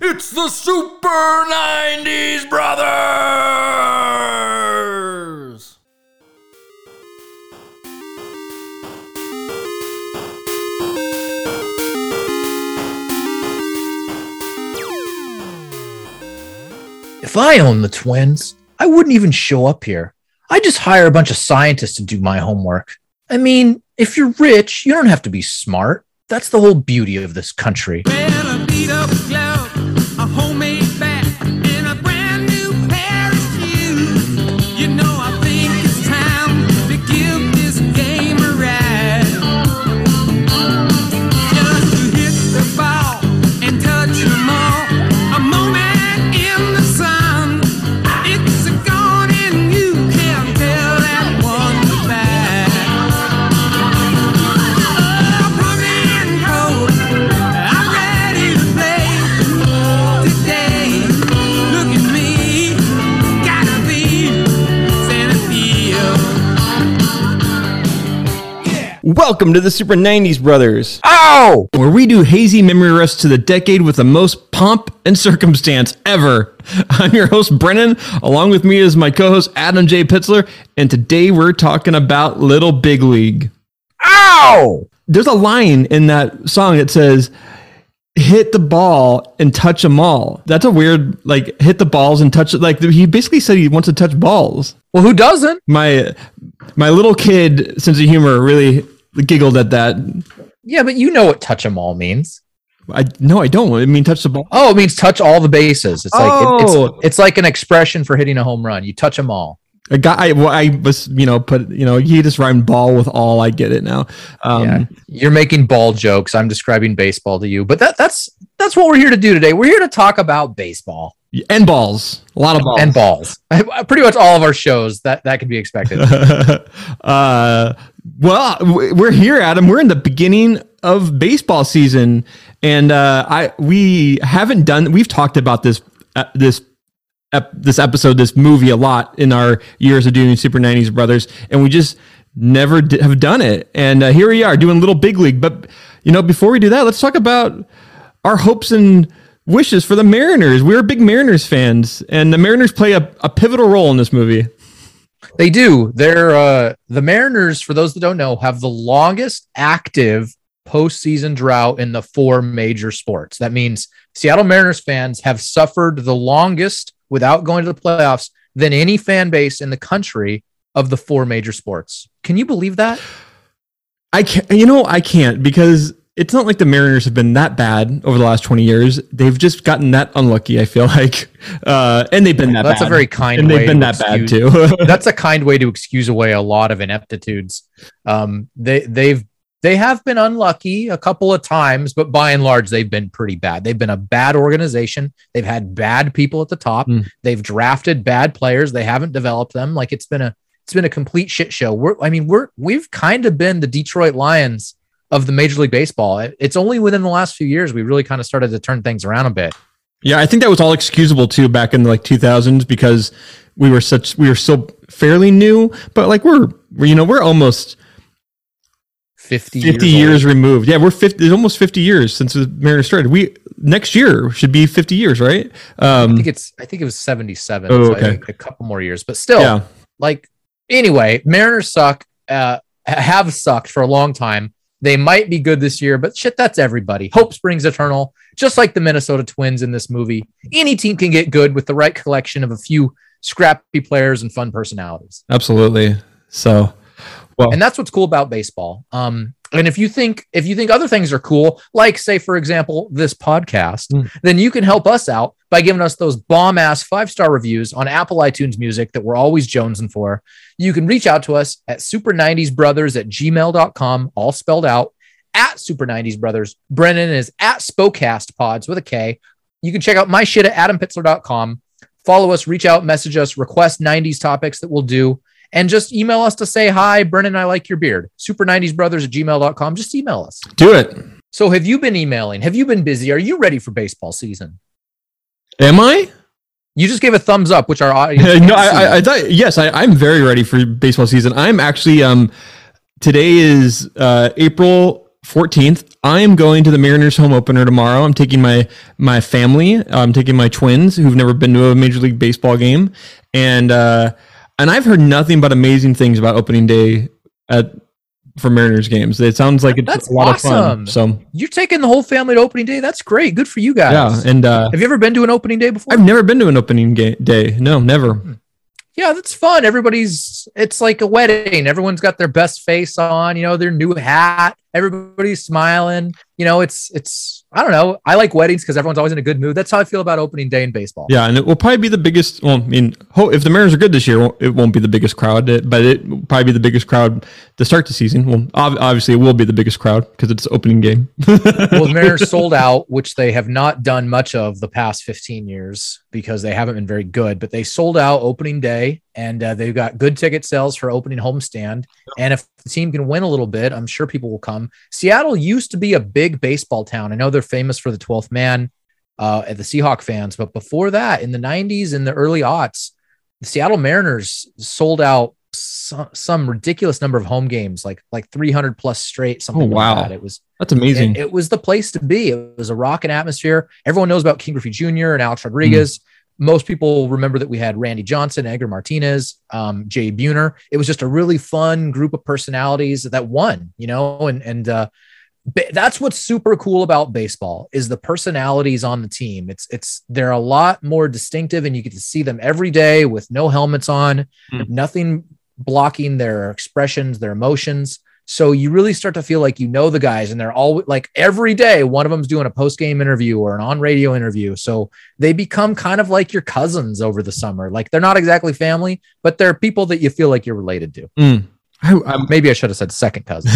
It's the Super 90s Brothers! If I owned the twins, I wouldn't even show up here. I just hire a bunch of scientists to do my homework. I mean, if you're rich, you don't have to be smart. That's the whole beauty of this country. Well, Welcome to the Super 90s Brothers, Ow! where we do hazy memory rest to the decade with the most pomp and circumstance ever. I'm your host, Brennan. Along with me is my co host, Adam J. Pitzler, and today we're talking about Little Big League. Ow! There's a line in that song that says, hit the ball and touch them all. That's a weird, like, hit the balls and touch it. Like, he basically said he wants to touch balls. Well, who doesn't? My, my little kid sense of humor really giggled at that. Yeah, but you know what touch 'em all means. I no, I don't. I mean, touch the ball. Oh, it means touch all the bases. It's like it- Oh. it's it's like an expression for hitting a home run. You touch them all. A guy, I, well, I was, you know, put, you know, he just rhymed ball with all. I get it now. Um, yeah, you're making ball jokes. I'm describing baseball to you, but that that's that's what we're here to do today. We're here to talk about baseball and balls, a lot of balls, and balls. Pretty much all of our shows that that can be expected. uh, well, we're here, Adam. We're in the beginning of baseball season, and uh, I we haven't done. We've talked about this uh, this ep- this episode, this movie, a lot in our years of doing Super '90s Brothers, and we just never d- have done it. And uh, here we are doing Little Big League. But you know, before we do that, let's talk about our hopes and wishes for the Mariners. We're big Mariners fans, and the Mariners play a, a pivotal role in this movie. They do. They're uh, the Mariners. For those that don't know, have the longest active postseason drought in the four major sports. That means Seattle Mariners fans have suffered the longest without going to the playoffs than any fan base in the country of the four major sports. Can you believe that? I can't, you know, I can't because it's not like the Mariners have been that bad over the last 20 years. They've just gotten that unlucky, I feel like. Uh, and they've been that That's a very kind And way they've been that bad too. That's a kind way to excuse away a lot of ineptitudes. Um, they they've they have been unlucky a couple of times, but by and large, they've been pretty bad. They've been a bad organization. They've had bad people at the top. Mm. They've drafted bad players. They haven't developed them. Like it's been a it's been a complete shit show. We're I mean we're we've kind of been the Detroit Lions of the Major League Baseball. It's only within the last few years we really kind of started to turn things around a bit. yeah, I think that was all excusable too back in the like 2000s because we were such, we were still fairly new, but like we're, we're you know, we're almost 50, 50 years, years, removed. Yeah, we're 50, it's almost 50 years since the Mariners started. We, next year should be 50 years, right? I Um, think it's I think it was 77. Oh, so okay. think a couple more years, but still yeah. like anyway, Mariners suck. Uh, have sucked for a long time. They might be good this year, but shit, that's everybody. Hope springs eternal. Just like the Minnesota Twins in this movie, any team can get good with the right collection of a few scrappy players and fun personalities. Absolutely. So, well, And that's what's cool about baseball. Um, and if you think if you think other things are cool, like say for example this podcast, Mm. then you can help us out by giving us those bomb ass five star reviews on Apple iTunes Music that we're always jonesing for. You can reach out to us at super90sbrothers at gmail.com, all spelled out at super 90s brothers. Brennan is at Spocast Pods with a K. You can check out my shit at adampitzler.com. Follow us, reach out, message us, request 90s topics that we'll do and just email us to say hi brennan i like your beard super 90s brothers at gmail.com just email us do it. so have you been emailing have you been busy are you ready for baseball season Am I? you just gave a thumbs up which our audience no, I. I, I thought yes, I, I'm very ready for baseball season. I'm actually um today is uh April 14th. I am going to the Mariners home opener tomorrow. I'm taking my my family. I'm taking my twins who've never been to a Major League Baseball game, and uh, and I've heard nothing but amazing things about opening day at for Mariners games. It sounds like it's That's a lot awesome. of fun. So You're taking the whole family to opening day. That's great. Good for you guys. yeah, and uh, Have you ever been to an opening day before? I've never been to an opening ga- day. No, never. yeah, that's fun. Everybody's it's like a wedding. Everyone's got their best face on, you know, their new hat. Everybody's smiling. You know, it's it's I don't know. I like weddings because everyone's always in a good mood. That's how I feel about opening day in baseball. Yeah, and it will probably be the biggest. Well, I mean, if the Mariners are good this year, it won't be the biggest crowd, uh, but it will probably be the biggest crowd to start the season. Well, obviously, it will be the biggest crowd because it's opening game. well, the Mariners sold out, which they have not done much of the past 15 years because they haven't been very good. But they sold out opening day, and uh, they've got good ticket sales for opening homestand. And if the team can win a little bit, I'm sure people will come. Seattle used to be a big baseball town. I know they're famous for the 12th man uh, at the Seahawk fans, but before that, in the 90s and the early aughts, the Seattle Mariners sold out some, some ridiculous number of home games, like like 300 plus straight. Something Oh, wow. like that. It was That's amazing. it, it was the place to be. It was a rocking atmosphere. Everyone knows about Ken Griffey Jr. and Alex Rodriguez. Most people remember that we had Randy Johnson, Edgar Martinez, um, Jay Buhner. It was just a really fun group of personalities that won, you know, and and uh, that's what's super cool about baseball is the personalities on the team. It's it's they're a lot more distinctive, and you get to see them every day with no helmets on, Hmm. nothing blocking their expressions, their emotions. So you really start to feel like you know the guys, and they're all like every day, one of them's doing a post game interview or an on radio interview. So they become kind of like your cousins over the summer. Like they're not exactly family, but they're people that you feel like you're related to. Mm. I, I'm, Maybe I should have said second cousin.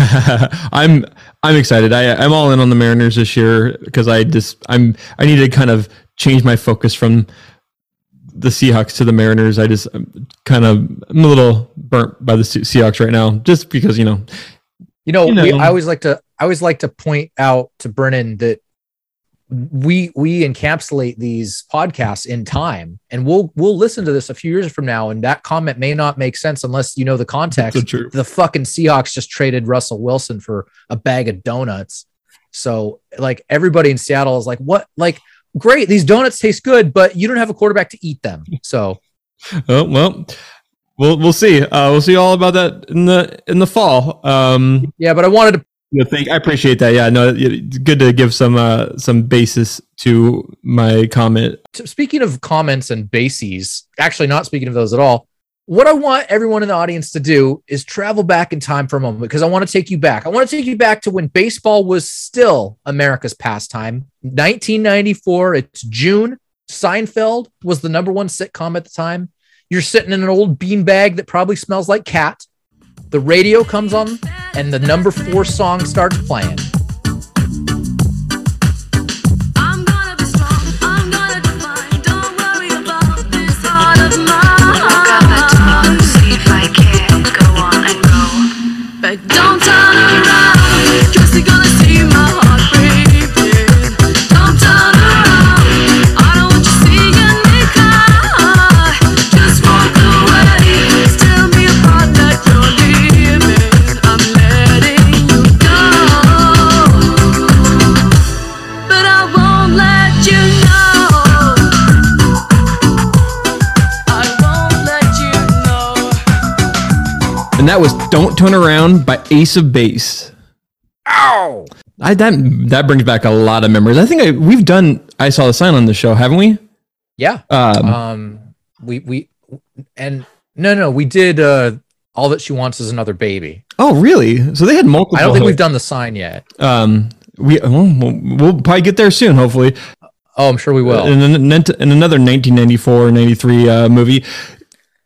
I'm I'm excited. I I'm all in on the Mariners this year because I just I'm I need to kind of change my focus from the Seahawks to the Mariners. I just I'm kind of I'm a little burnt by the Seahawks right now, just because you know You know, You we. I always like to I always like to point out to Brennan that we we encapsulate these podcasts in time and we'll we'll listen to this a few years from now and that comment may not make sense unless you know the context. So true. The fucking Seahawks just traded Russell Wilson for a bag of donuts. So like everybody in Seattle is like, what like great, these donuts taste good, but you don't have a quarterback to eat them. So Oh well, we'll we'll see. Uh, we'll see all about that in the in the fall. Um, yeah, but I wanted to you know, thank, I appreciate that. Yeah, no, it's good to give some uh, some basis to my comment. speaking of comments and bases, actually not speaking of those at all, what I want everyone in the audience to do is travel back in time for a moment because I want to take you back. I want to take you back to when baseball was still America's pastime. 1994, it's June. Seinfeld was the number one sitcom at the time. You're sitting in an old beanbag that probably smells like cat. The radio comes on and the number four song starts playing. If I can go on and go. But don't And that was "Don't Turn Around" by Ace of Base. Ow! I that that brings back a lot of memories. I think I, we've done I saw the sign on the show, haven't we? Yeah. Um, um we we and no no we did uh all that she wants is another baby oh, really? So they had multiple. i don't think we've done the sign yet Um, we oh, we'll, we'll probably get there soon, hopefully. oh i'm sure we will In, an- in another 1994 93 uh, movie.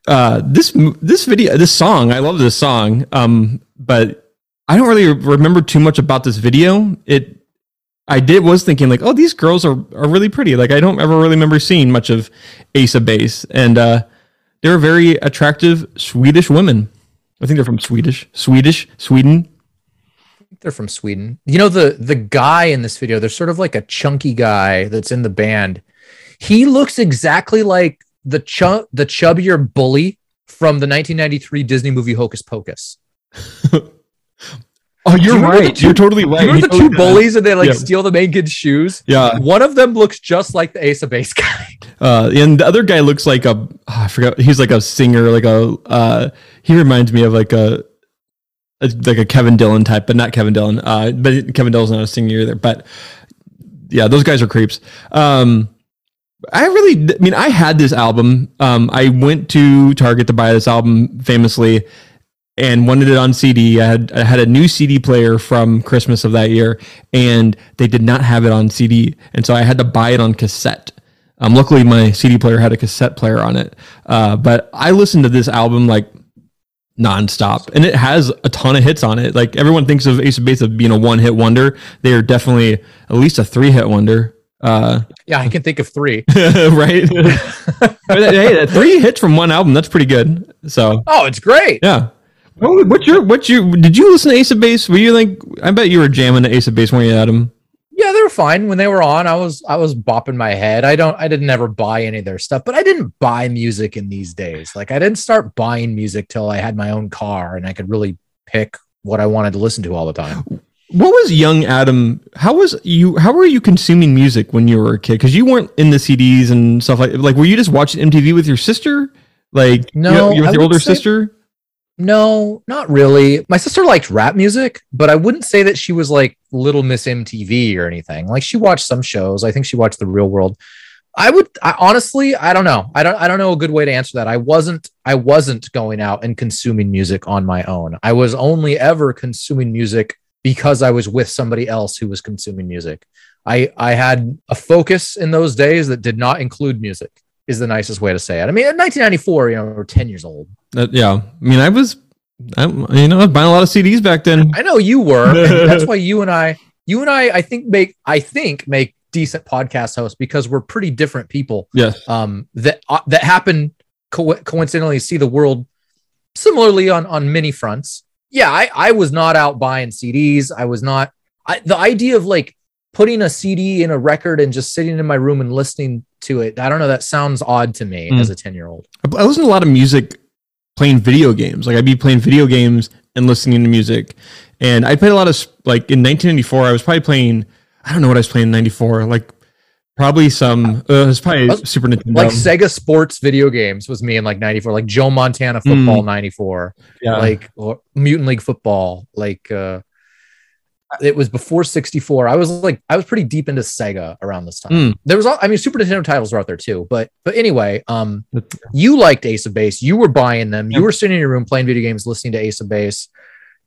Uh, this this video, this song, I love this song. Um, but I don't really remember too much about this video. It, I did was thinking like, oh, these girls are are really pretty. Like I don't ever really remember seeing much of of Base, and uh, they're very attractive Swedish women. I think they're from Swedish, Swedish, Sweden. they're from sweden you know the the guy in this video there's sort of like a chunky guy that's in the band he looks exactly like the chunk the chubbier bully from the 1993 disney movie hocus pocus Oh, you're remember right. two- you're totally right. Remember He the totally two bullies and they like Yeah. steal the main kid's shoes? Yeah. One of them looks just like the Ace of Base guy. Uh, and the other guy looks like a oh, I forgot. He's like a singer, like a uh, he reminds me of like a, a like a Kevin Dillon type, but not Kevin Dillon. Uh, but Kevin Dillon's not a singer either. But yeah, those guys are creeps. Um, I really, I mean, I had this album. Um, I went to Target to buy this album famously and wanted it on CD. I had I had a new CD player from Christmas of that year, and they did not have it on CD, and so I had to buy it on cassette. Um, luckily, my CD player had a cassette player on it, uh, but I listened to this album like nonstop, and it has a ton of hits on it. Like everyone thinks of Ace of Base being a one hit wonder, they are definitely at least a three hit wonder. Uh, Yeah, I can think of three. right? hey, three hits from one album. That's pretty good. So Oh, it's great. yeah. What's your what's your did you listen to Ace of Base? Were you like I bet you were jamming to Ace of Base when you Adam? Yeah, they were fine when they were on. I was I was bopping my head. I don't I didn't ever buy any of their stuff, but I didn't buy music in these days. Like I didn't start buying music till I had my own car and I could really pick what I wanted to listen to all the time. What was young Adam? How was you? How were you consuming music when you were a kid? Because you weren't in the CDs and stuff like. Like, were you just watching MTV with your sister? Like, No, you with your older say- sister. No, not really. My sister liked rap music, but I wouldn't say that she was like Little Miss MTV or anything. Like she watched some shows. I think she watched The Real World. I would I, honestly, I don't know. I don't I don't know a good way to answer that. I wasn't I wasn't going out and consuming music on my own. I was only ever consuming music because I was with somebody else who was consuming music. I I had a focus in those days that did not include music. Is the nicest way to say it. I mean, in 1994, you know, we're 10 years old. Uh, yeah, I mean, I was, I, you know, I was buying a lot of CDs back then. I know you were. that's why you and I, you and I, I think make, I think make decent podcast hosts because we're pretty different people. Yes. Um, that uh, that happen co- coincidentally see the world similarly on on many fronts. Yeah, I I was not out buying CDs. I was not. I, the idea of like putting a CD in a record and just sitting in my room and listening to it. I don't know. That sounds odd to me Mm. as a ten year old. I listen to a lot of music playing video games. Like I'd be playing video games and listening to music. And I played a lot of like in 1994, I was probably playing, I don't know what I was playing in 94, like probably some, uh, it was probably Was- Super Nintendo. Like Sega Sports video games was me in like '94. Like Joe Montana football '94. yeah. like or Mutant League football. Like uh it was before 64. I was like I was pretty deep into Sega around this time. Mm. There was all I mean Super Nintendo titles were out there too. But but anyway, um you liked Ace of Base. You were buying them. You were sitting in your room playing video games listening to Ace of Base.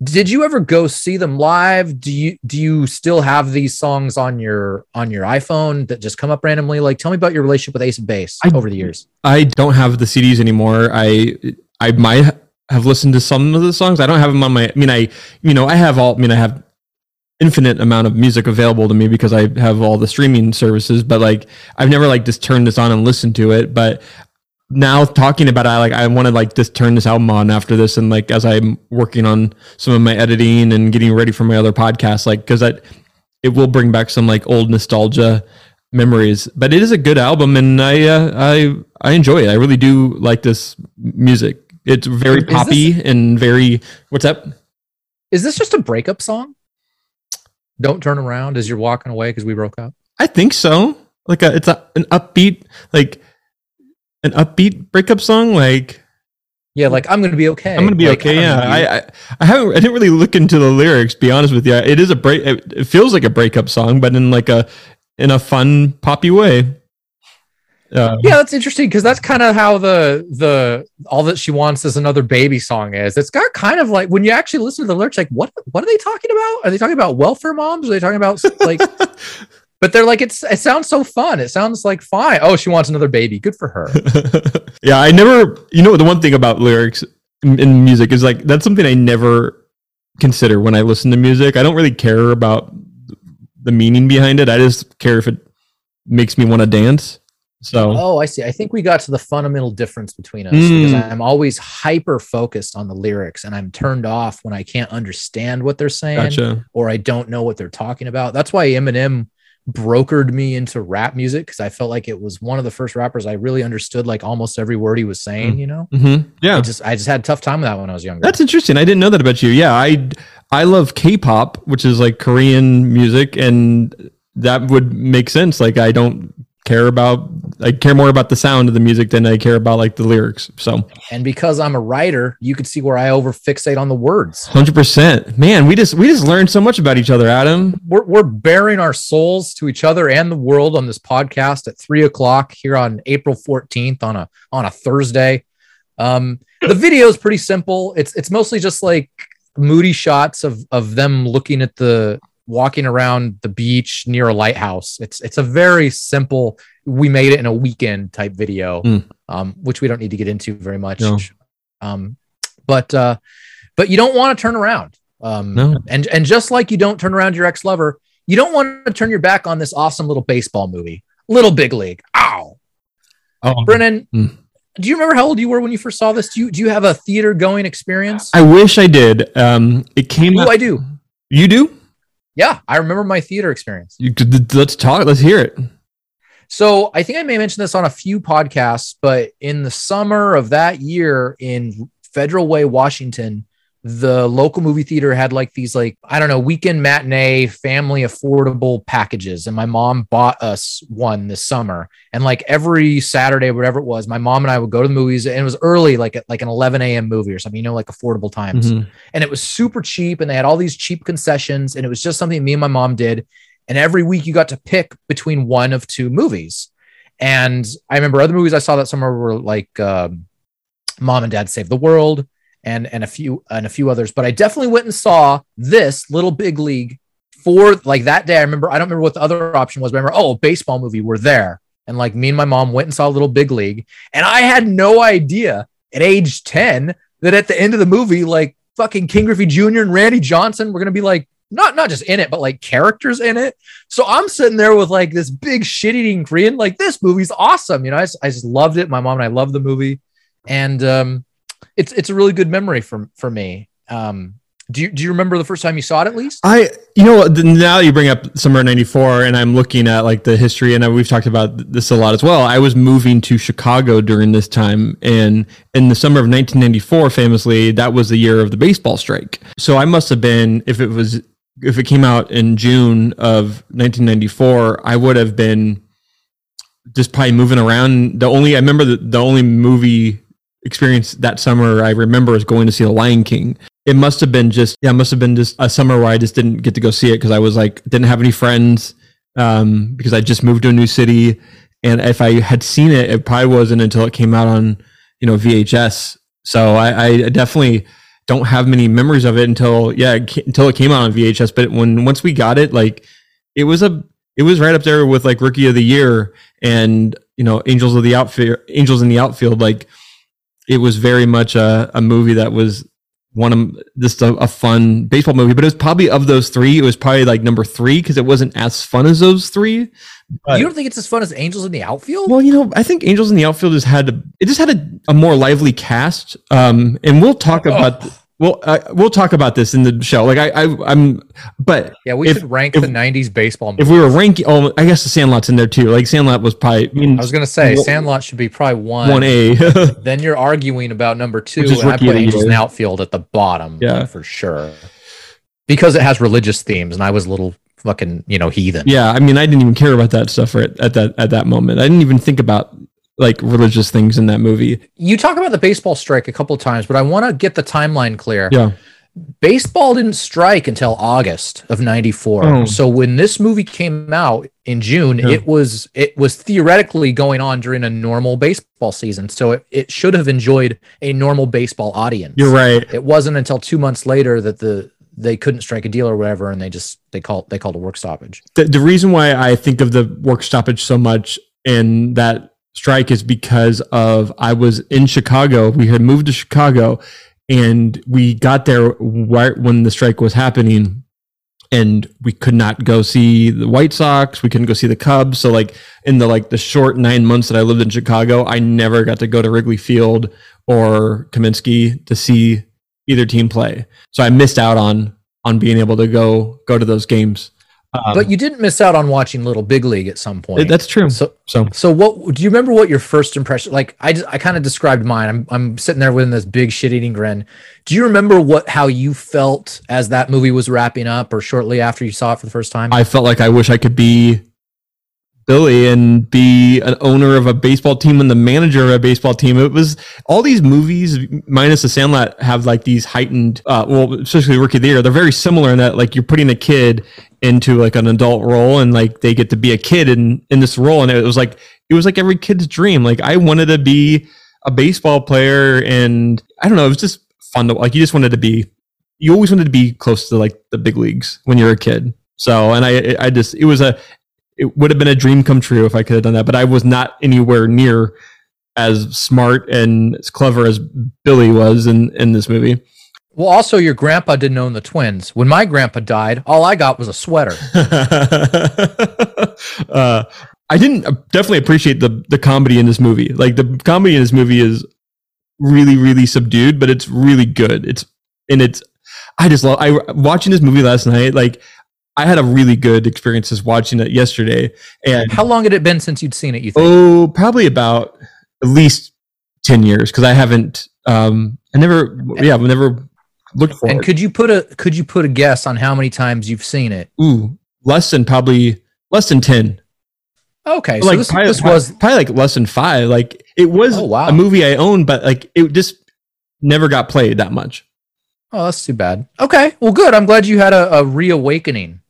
Did you ever go see them live? Do you do you still have these songs on your on your iPhone that just come up randomly? Like tell me about your relationship with Ace of Base I- over the years. I don't have the CDs anymore. I, I might have listened to some of the songs. I don't have them on my, I mean, I, you know, I have all, I mean, I have infinite amount of music available to me because I have all the streaming services, but like, I've never like just turned this on and listened to it. But now talking about it, I like, I want to like just turn this album on after this. And like, as I'm working on some of my editing and getting ready for my other podcast, like, cause that, it will bring back some like old nostalgia memories but it is a good album and i uh, i i enjoy it i really do like this music it's very Is this- poppy and very what's up Is this just a breakup song? Don't turn around as you're walking away because we broke up. i think so like a it's a, an upbeat like an upbeat breakup song like Yeah, like I'm gonna be okay. i'm gonna be Like, okay I yeah don't know, you- I, I i haven't i didn't really look into the lyrics be honest with you it is a break it, it feels like a breakup song but in like a in a fun poppy way uh, yeah, that's interesting because that's kind of how the the all that she wants is another baby song is. It's got kind of like when you actually listen to the lyrics, like what what are they talking about? Are they talking about welfare moms? Are they talking about like? but they're like it's it sounds so fun. It sounds like fine. Oh, she wants another baby. Good for her. yeah, I never. You know, the one thing about lyrics in, music is like that's something I never consider when I listen to music. I don't really care about the meaning behind it. I just care if it makes me want to dance. So Oh, I see. I think we got to the fundamental difference between us Mm. because I'm always hyper focused on the lyrics and I'm turned off when I can't understand what they're saying. gotcha. or I don't know what they're talking about. That's why Eminem brokered me into rap music because I felt like it was one of the first rappers I really understood like almost every word he was saying, Mm. you know? hmm Yeah, I just I just had a tough time with that when I was younger. That's interesting. I didn't know that about you. Yeah, I I love K-pop, which is like Korean music, and that would make sense. Like I don't care about I care more about the sound of the music than I care about like the lyrics. So And because I'm a writer, you could see where I over fixate on the words. hundred percent, man. We just we just learned so much about each other, Adam. We're, we're bearing our souls to each other and the world on this podcast at three o'clock here on April 14th on a on a Thursday. Um, the video is pretty simple. It's it's mostly just like moody shots of of them looking at the walking around the beach near a lighthouse. It's it's a very simple. We made it in a weekend type video, Mm. um, which we don't need to get into very much. No. Um, but uh, but you don't want to turn around. Um, No. and and just like you don't turn around your ex lover, you don't want to turn your back on this awesome little baseball movie, Little Big League. Ow, Oh, Brennan. Mm. Do you remember how old you were when you first saw this? Do you do you have a theater going experience? I wish I did. Um, it came. Oh, I do. you do? Yeah, I remember my theater experience. You, let's talk. Let's hear it. So I think I may mention this on a few podcasts, but in the summer of that year in Federal Way, Washington, the local movie theater had like these like I don't know weekend matinee family affordable packages, and my mom bought us one this summer. And like every Saturday, whatever it was, my mom and I would go to the movies, and it was early, like at like an 11 a.m. movie or something, you know, like affordable times Mhm. and it was super cheap and they had all these cheap concessions and it was just something me and my mom did and every week you got to pick between one of two movies and i remember other movies i saw that summer were like um, mom and dad save the world and and a few and a few others but i definitely went and saw this little big league for like that day i remember i don't remember what the other option was but i remember oh baseball movie We're there and like me and my mom went and saw little big league and i had no idea at age 10 that at the end of the movie like fucking Ken Griffey Jr. and Randy Johnson were gonna be like not not just in it, but like characters in it. So I'm sitting there with like this big shit eating Korean, like this movie's awesome. You know, I just, I just loved it. My mom and I love the movie, and um, it's it's a really good memory for for me. Um, do you do you remember the first time you saw it at least? I, you know, now you bring up summer '94, and I'm looking at like the history, and we've talked about this a lot as well. I was moving to Chicago during this time, and in the summer of 1994, famously, that was the year of the baseball strike. So I must have been, if it was, if it came out in June of 1994, I would have been just probably moving around. The only I remember the, the only movie experience that summer I remember is going to see The Lion King. It must have been just yeah, it must have been just a summer where I just didn't get to go see it because I was like didn't have any friends um, because I just moved to a new city, and if I had seen it, it probably wasn't until it came out on you know VHS. So I, I definitely don't have many memories of it until yeah until it came out on VHS. But when once we got it, like it was a it was right up there with like Rookie of the Year and you know Angels of the Outfield, Angels in the Outfield. Like it was very much a, a movie that was one of just a, a fun baseball movie. But it was probably of those three, it was probably like number three because it wasn't as fun as those three. But- you don't think it's as fun as Angels in the Outfield? well, you know, I think Angels in the Outfield just had a, it just had a, a more lively cast. Um, and we'll talk about well, uh, we'll talk about this in the show. Like I, I I'm, but yeah, we if- should rank if- the '90s baseball. if we were ranking, oh, I guess the Sandlot's in there too. Like Sandlot was probably, I mean, I was gonna say Well- Sandlot should be probably one. one A. Then you're arguing about number two, and I put Angels in Outfield at the bottom, Yeah. for sure, because it has religious themes, and I was a little fucking, you know, heathen. yeah, I mean, I didn't even care about that stuff at, at that at that moment. I didn't even think about like religious things in that movie. You talk about the baseball strike a couple of times, but I want to get the timeline clear. Yeah, Baseball didn't strike until August of '94. Oh. So when this movie came out in June, Yeah. it was it was theoretically going on during a normal baseball season. So it, it should have enjoyed a normal baseball audience. you're right. it wasn't until two months later that the they couldn't strike a deal or whatever, and they just they called they called a work stoppage. the, the reason why I think of the work stoppage so much and that strike is because of I was in Chicago. We had moved to Chicago and we got there right when the strike was happening and we could not go see the White Sox. We couldn't go see the Cubs. So like in the like the short nine months that I lived in Chicago, I never got to go to Wrigley Field or Comiskey to see either team play. So I missed out on on being able to go go to those games. Um, but you didn't miss out on watching Little Big League at some point. that's true. so. So So what do you remember? What your first impression? Like I, just, I kind of described mine. I'm, I'm sitting there with this big shit-eating grin. Do you remember what how you felt as that movie was wrapping up, or shortly after you saw it for the first time? I felt like I wish I could be Billy and be an owner of a baseball team and the manager of a baseball team. It was all these movies, minus the Sandlot, have like these heightened. Uh, well, especially Rookie of the Year, they're very similar in that like you're putting a kid into like an adult role and like they get to be a kid in in this role, and it was like it was like every kid's dream. Like I wanted to be a baseball player, and I don't know, it was just fun to like. You just wanted to be. You always wanted to be close to like the big leagues when you're a kid. So, and I, I just, it was a, it would have been a dream come true if I could have done that, but I was not anywhere near as smart and as clever as Billy was in, in this movie. Well, also your grandpa didn't own the twins. When my grandpa died, all I got was a sweater. uh, I didn't definitely appreciate the, the comedy in this movie. Like the comedy in this movie is really, really subdued, but it's really good. It's, and it's, I just love, I watching this movie last night, like I had a really good experiences watching it yesterday and How long had it been since you'd seen it? You think? Oh, probably about at least ten years because I haven't. Um, I never. Yeah, I've never looked for and it. could you put a could you put a guess on how many times you've seen it? Ooh, less than probably less than ten. Okay, so like this, probably, this was probably like less than five. Like it was Oh, wow. a movie I owned, but like it just never got played that much. oh that's too bad. Okay, well good. I'm glad you had a, a reawakening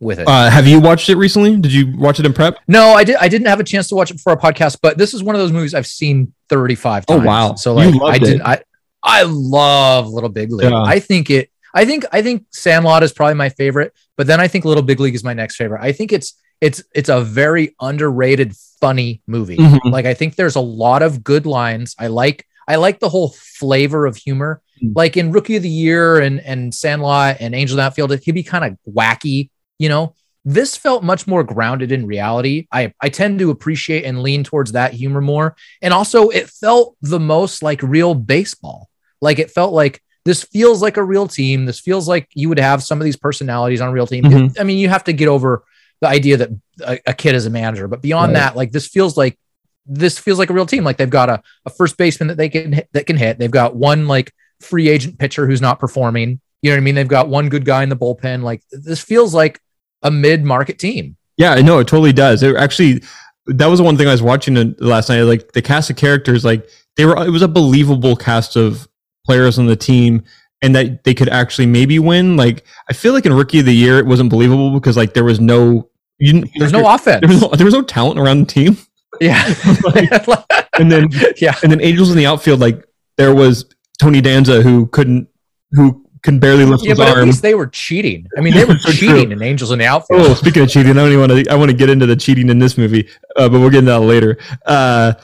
with it. Uh, have you watched it recently? Did you watch it in prep? No, I did. I didn't have a chance to watch it for a podcast, but this is one of those movies I've seen 35 Oh, wow. So like, I it. did. I I love Little Big League. Yeah. I think it. I think I think Sandlot is probably my favorite, but then I think Little Big League is my next favorite. I think it's it's it's a very underrated, funny movie. Mhm. Like I think there's a lot of good lines. I like I like the whole flavor of humor. Mm. Like in Rookie of the Year and and Sandlot and Angel in Outfield, it could be kind of wacky, you know. This felt much more grounded in reality. I I tend to appreciate and lean towards that humor more. And also it felt the most like real baseball. Like it felt like this feels like a real team. This feels like you would have some of these personalities on a real team. Mhm. I mean, you have to get over the idea that a, a kid is a manager, but beyond Right. that, like this feels like this feels like a real team. Like they've got a, a first baseman that they can hit, that can hit. They've got one like free agent pitcher who's not performing. You know what I mean? They've got one good guy in the bullpen. Like this feels like a mid market team. Yeah, I know it totally does. It actually, that was the one thing I was watching last night. Like the cast of characters, like they were. It was a believable cast of players on the team, and that they could actually maybe win. Like I feel like in Rookie of the Year, it wasn't believable because like there was no. You There's no offense. There was no, there was no talent around the team, yeah. and then yeah. and then Angels in the outfield, like there was Tony Danza who couldn't, who can barely lift Yeah, his but at least they were cheating. I mean, they were So true. cheating in Angels in the Outfield. Oh, speaking of cheating, I don't even want to. I want to get into the cheating in this movie, uh, but we'll get into that later. Uh,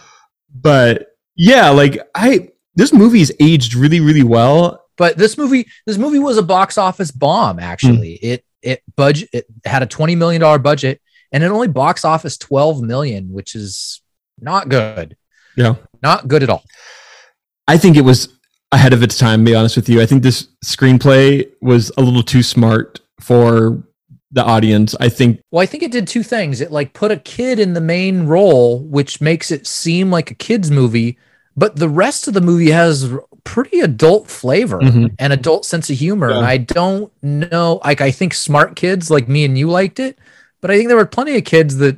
but yeah, like I, this movie's aged really, really well. But this movie, this movie was a box office bomb. Actually, Hmm. it it budget it had a twenty million dollar budget, and it only box office twelve million, which is not good. Yeah. not good at all. I think it was ahead of its time. To be honest with you, I think this screenplay was a little too smart for the audience. I think Well, I think it did two things. It like put a kid in the main role, which makes it seem like a kids movie, but the rest of the movie has pretty adult flavor Mhm. and adult sense of humor. And I don't know, like I think smart kids like me and you liked it, but I think there were plenty of kids that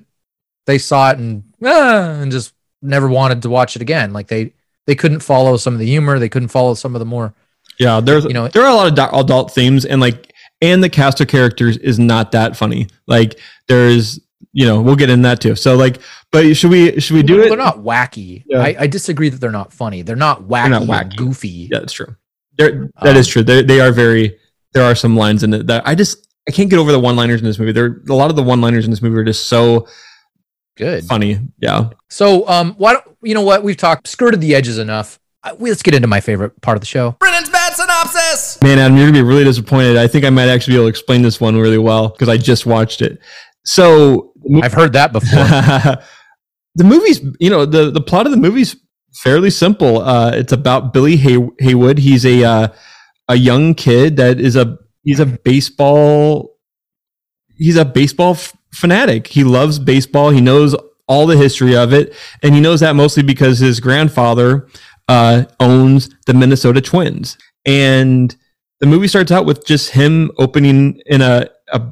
they saw it and ah, and just never wanted to watch it again. Like they they couldn't follow some of the humor, they couldn't follow some of the more yeah, there's You know- there are a lot of adult themes, and like and the cast of characters is not that funny. Like there's you know we'll get in that too. So like, but should we should we do it? they're not wacky. Yeah. I, I disagree that they're not funny. They're not wacky, they're not or wacky. goofy. Yeah, that's true. There, that is Um, true. They they are very. There are some lines in it that I just I can't get over the one liners in this movie. There a lot of the one liners in this movie are just so Good. funny. Yeah. So, um, why don't you know what we've talked skirted the edges enough? Uh, we, let's get into my favorite part of the show. Brennan's bad synopsis. Man, Adam, you're gonna be really disappointed. I think I might actually be able to explain this one really well because I just watched it. So I've heard that before. the movie's, you know, the the plot of the movie's fairly simple. Uh, it's about Billy Hay- Haywood. He's a uh, a young kid that is a he's a baseball. he's a baseball f- fanatic. He loves baseball. He knows all the history of it, and he knows that mostly because his grandfather uh, owns the Minnesota Twins. And the movie starts out with just him opening in a, a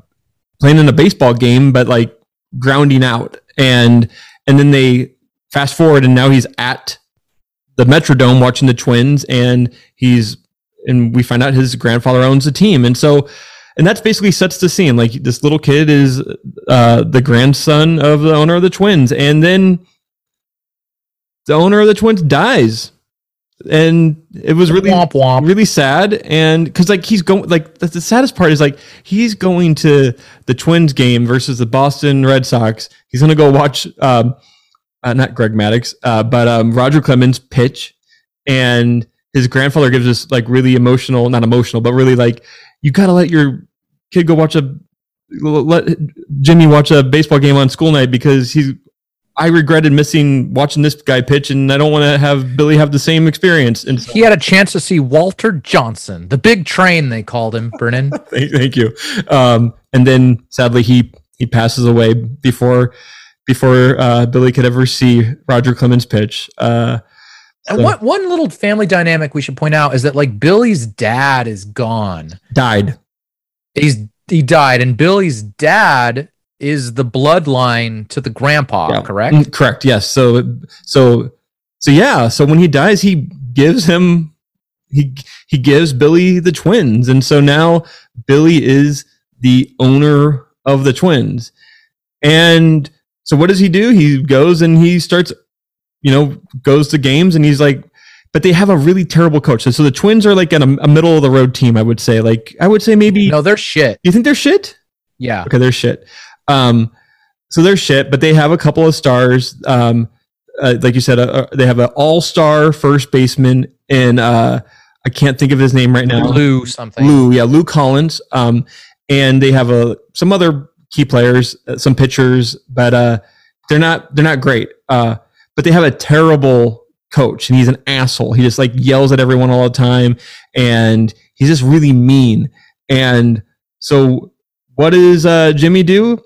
playing in a baseball game, but like grounding out, and and then they fast forward, and now he's at the Metrodome watching the Twins, and he's and we find out his grandfather owns the team, and so and that's basically sets the scene. Like this little kid is uh, the grandson of the owner of the Twins, and then the owner of the Twins dies, and it was really Womp womp. really sad. And because like he's going, like the, the saddest part is like he's going to the Twins game versus the Boston Red Sox. He's gonna go watch, um, uh, not Greg Maddux, uh, but um, Roger Clemens pitch, and his grandfather gives this like really emotional, not emotional, but really like you gotta let your kid go watch a let Jimmy watch a baseball game on school night because he's I regretted missing watching this guy pitch and I don't want to have Billy have the same experience. And so, He had a chance to see Walter Johnson, the big train they called him, Brennan. thank, thank you. Um, and then sadly he he passes away before before uh, Billy could ever see Roger Clemens pitch. Uh, So- one, one little family dynamic we should point out is that like Billy's dad is gone. died. He's he died, and Billy's dad is the bloodline to the grandpa, Yeah. correct? Mm, Correct. Yes. So so so yeah. So when he dies, he gives him he he gives Billy the twins, and so now Billy is the owner of the twins. And so what does he do? He goes and he starts, you know, goes to games, and he's like. But they have a really terrible coach. So, so the Twins are like in a, a middle of the road team. I would say, like I would say maybe. No, they're shit. You think they're shit? Yeah. Okay, they're shit. Um, so they're shit, but they have a couple of stars. Um, uh, like you said, uh, uh, they have an all-star first baseman, and uh, I can't think of his name right now. Lou something. Lou, yeah, Lou Collins. Um, and they have a some other key players, uh, some pitchers, but uh, they're not they're not great. Uh, but they have a terrible coach, and he's an asshole. He just like yells at everyone all the time, and he's just really mean. And so, what does uh, Jimmy do?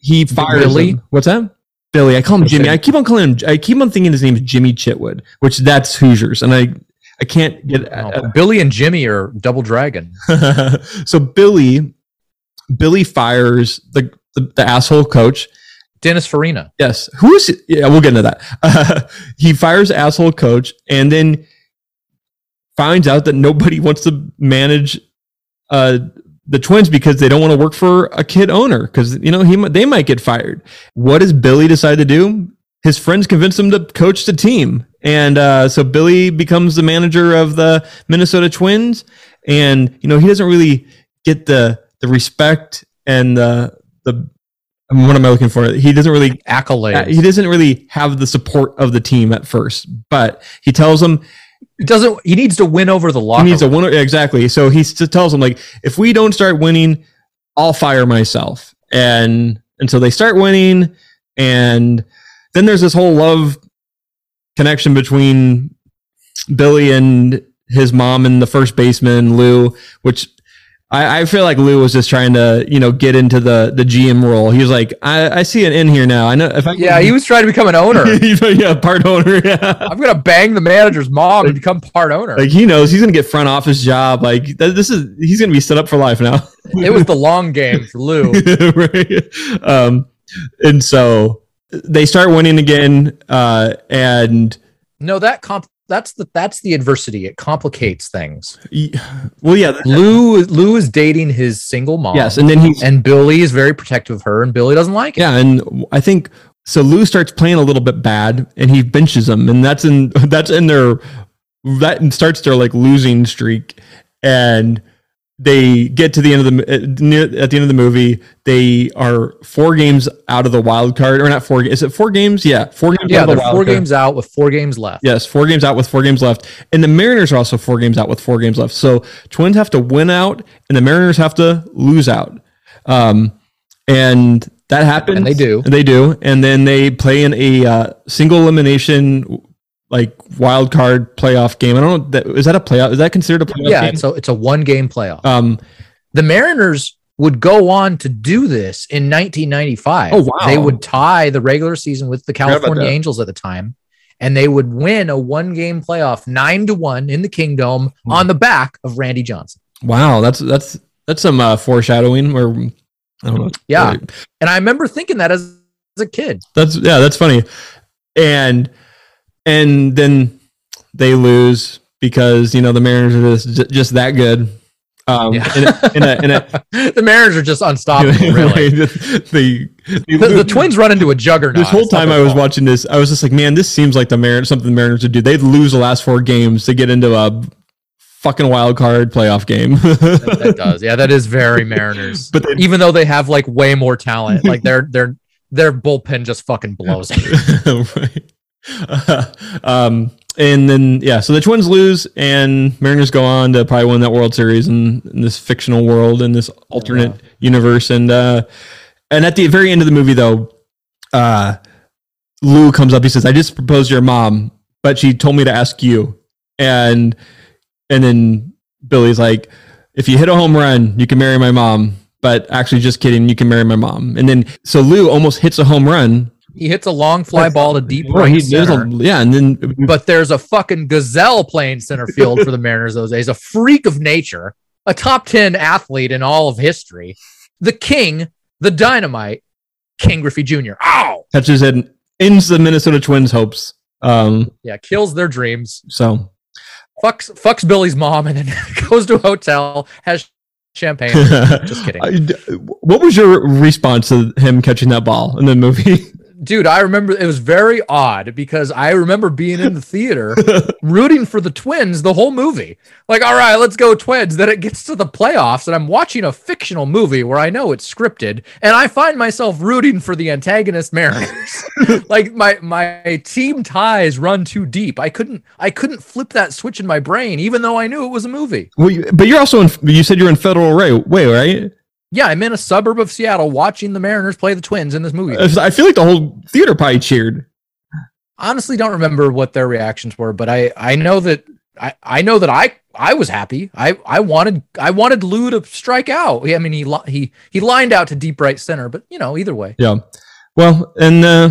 He fired Billy? him. What's that? Billy. I call him Jimmy. I keep on calling him. I keep on thinking his name is Jimmy Chitwood, which that's Hoosiers, and I I can't get. Oh, Billy and Jimmy are double dragon. so Billy, Billy fires the, the the asshole coach. Dennis Farina. Yes, who is? Yeah, we'll get into that. Uh, he fires asshole coach, and then finds out that nobody wants to manage uh, the Twins because they don't want to work for a kid owner because you know he they might get fired. What does Billy decide to do? His friends convince him to coach the team, and uh, so Billy becomes the manager of the Minnesota Twins. And you know he doesn't really get the the respect and the the I mean, what am I looking for? He doesn't really Accolades. uh, he doesn't really have the support of the team at first, but he tells them He doesn't. He needs to win over the locker. he needs a room. winner exactly. So he tells them like, if we don't start winning, I'll fire myself. And and so they start winning, and then there's this whole love connection between Billy and his mom and the first baseman Lou, which. I, I feel like Lou was just trying to, you know, get into the the GM role. He was like, I, I see it in here now. I know if I Yeah, he was trying to become an owner. yeah, part owner. Yeah. I'm gonna bang the manager's mom and become part owner. Like he knows he's gonna get front office job. Like th- this is he's gonna be set up for life now. it was the long game for Lou. right? Um, and so they start winning again. Uh, and No, that comp. That's the that's the adversity. It complicates things. well, yeah, Lou Lou is dating his single mom. yes, and then he's and Billy is very protective of her, and Billy doesn't like it. yeah, and I think so. Lou starts playing a little bit bad, and he benches him, and that's in that's in their that starts their like losing streak, and they get to the end of the uh, near at the end of the movie. They are four games out of the wild card, or not four? Is it four games? Yeah, four games. Yeah, out they're four card. games out with four games left. Yes, four games out with four games left, and the Mariners are also four games out with four games left. So Twins have to win out, and the Mariners have to lose out. Um, and that happens. And they do. And they do, and then they play in a uh, single elimination, like wild card playoff game. I don't know. That, is that a playoff? Is that considered a playoff Yeah, game? it's a it's a one game playoff. um, the Mariners would go on to do this in 1995. Oh, wow. They would tie the regular season with the California. Angels at the time, and they would win a one game playoff nine to one in the Kingdome Hmm. on the back of Randy Johnson. Wow, that's that's that's some uh, foreshadowing. Or I don't know. Yeah. And I remember thinking that as, as a kid. That's yeah, that's funny. And and then they lose because you know the Mariners are just just that good. Um, Yeah. in a, in a, in a, the Mariners are just unstoppable, really. the, the, the Twins run into a juggernaut. This whole time I was watching this, I was just like, man, this seems like the Mariners something the Mariners would do. They'd lose the last four games to get into a fucking wild card playoff game. that, that does. Yeah, that is very Mariners. But they- even though they have like way more talent, like their their their bullpen just fucking blows. right. um, and then yeah, so the Twins lose, and Mariners go on to probably win that World Series in, in this fictional world in this alternate universe. And uh, and at the very end of the movie, though, uh, Lou comes up. He says, "I just proposed to your mom, but she told me to ask you." And and then Billy's like, "If you hit a home run, you can marry my mom." But actually, just kidding. You can marry my mom. And then so Lou almost hits a home run. He hits a long fly ball to deep right he- center. a- yeah, and then but there's a fucking gazelle playing center field for the Mariners those days. A freak of nature, a top 10 athlete in all of history. The king, the dynamite, Ken Griffey Jr. Ow! catches it, ends the Minnesota Twins' hopes. Um, Yeah, kills their dreams. so Fucks fucks Billy's mom and then goes to a hotel, has champagne. Just kidding. What was your response to him catching that ball in the movie? Dude, I remember it was very odd because I remember being in the theater rooting for the Twins the whole movie. Like, all right, let's go Twins. Then it gets to the playoffs, and I'm watching a fictional movie where I know it's scripted, and I find myself rooting for the antagonist Mariners. like my my team ties run too deep. I couldn't I couldn't flip that switch in my brain, even though I knew it was a movie. well, you, but you're also in. You said you're in Federal Way, right? Yeah, I'm in a suburb of Seattle watching the Mariners play the Twins in this movie. I feel like the whole theater probably cheered. honestly don't remember what their reactions were, but I I know that I I know that I I was happy. I I wanted I wanted Lou to strike out. I mean he he he lined out to deep right center, but you know either way. Yeah. Well, and uh,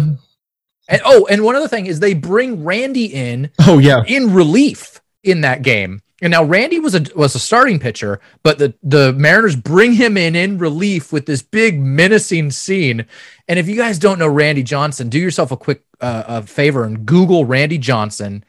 And oh, and one other thing is they bring Randy in oh yeah, in relief in that game. And now Randy was a was a starting pitcher, but the the Mariners bring him in in relief with this big menacing scene. And if you guys don't know Randy Johnson, do yourself a quick uh, a favor and Google Randy Johnson,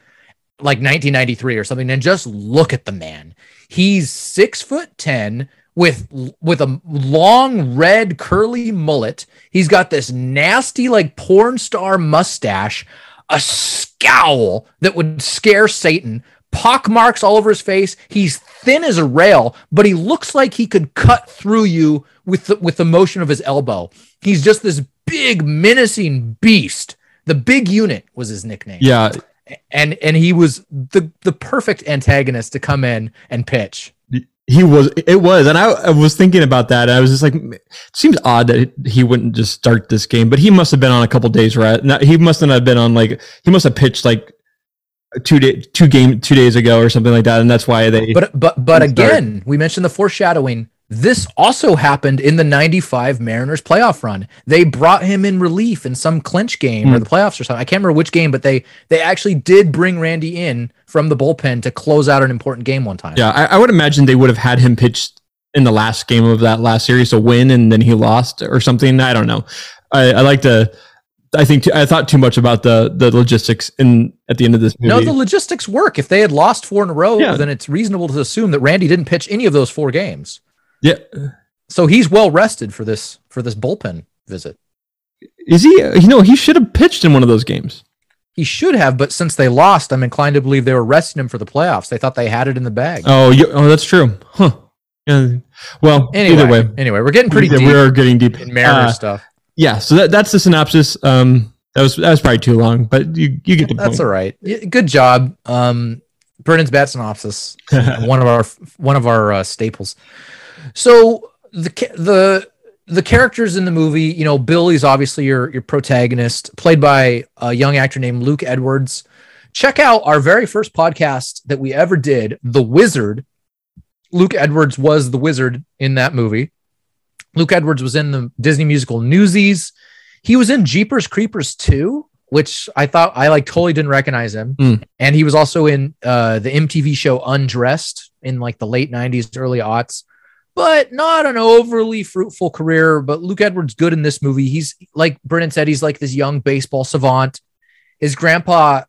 like 1993 or something, and just look at the man. He's six foot ten with with a long red curly mullet. He's got this nasty like porn star mustache, a scowl that would scare Satan, pock marks all over his face. He's thin as a rail, but he looks like he could cut through you with the, with the motion of his elbow. He's just this big menacing beast. The big unit was his nickname yeah. and and he was the the perfect antagonist to come in and pitch. He was. It was, and I, I was thinking about that. And I was just like, it seems odd that he wouldn't just start this game, but he must have been on a couple days. Not, he must not have been on like he must have pitched like two day two game two days ago or something like that, and that's why they. But but but Didn't start. again, we mentioned the foreshadowing. This also happened in the 95 Mariners playoff run. They brought him in relief in some clinch game or Hmm. the playoffs or something. I can't remember which game, but they they actually did bring Randy in from the bullpen to close out an important game one time. yeah, I, I would imagine they would have had him pitch in the last game of that last series to win, and then he lost or something. I don't know. I, I like to. I think too, I thought too much about the the logistics in at the end of this movie. No, the logistics work. If they had lost four in a row, Yeah. then it's reasonable to assume that Randy didn't pitch any of those four games. yeah, So he's well rested for this for this bullpen visit. is he? You know, he should have pitched in one of those games. He should have, but since they lost, I'm inclined to believe they were resting him for the playoffs. They thought they had it in the bag. Oh, you, oh, that's true. Huh. Yeah. Well, anyway, either way, anyway, we're getting pretty Yeah, deep we are getting deep. in Mariner Uh, stuff. Yeah. So that, that's the synopsis. Um, that was that was probably too long, but you you get the point. That's point. all right. Good job. Um, Brennan's bat synopsis, one of our one of our uh, staples. So the the the characters in the movie, you know, Billy's obviously your your protagonist, played by a young actor named Luke Edwards. Check out our very first podcast that we ever did, The Wizard. Luke Edwards was the wizard in that movie. Luke Edwards was in the Disney musical Newsies. He was in Jeepers Creepers 2, which I thought I like totally didn't recognize him. Mm. And he was also in uh, the MTV show Undressed in like the late 90s, early aughts, but not an overly fruitful career. But Luke Edwards good in this movie. He's like Brennan said, he's like this young baseball savant. His grandpa,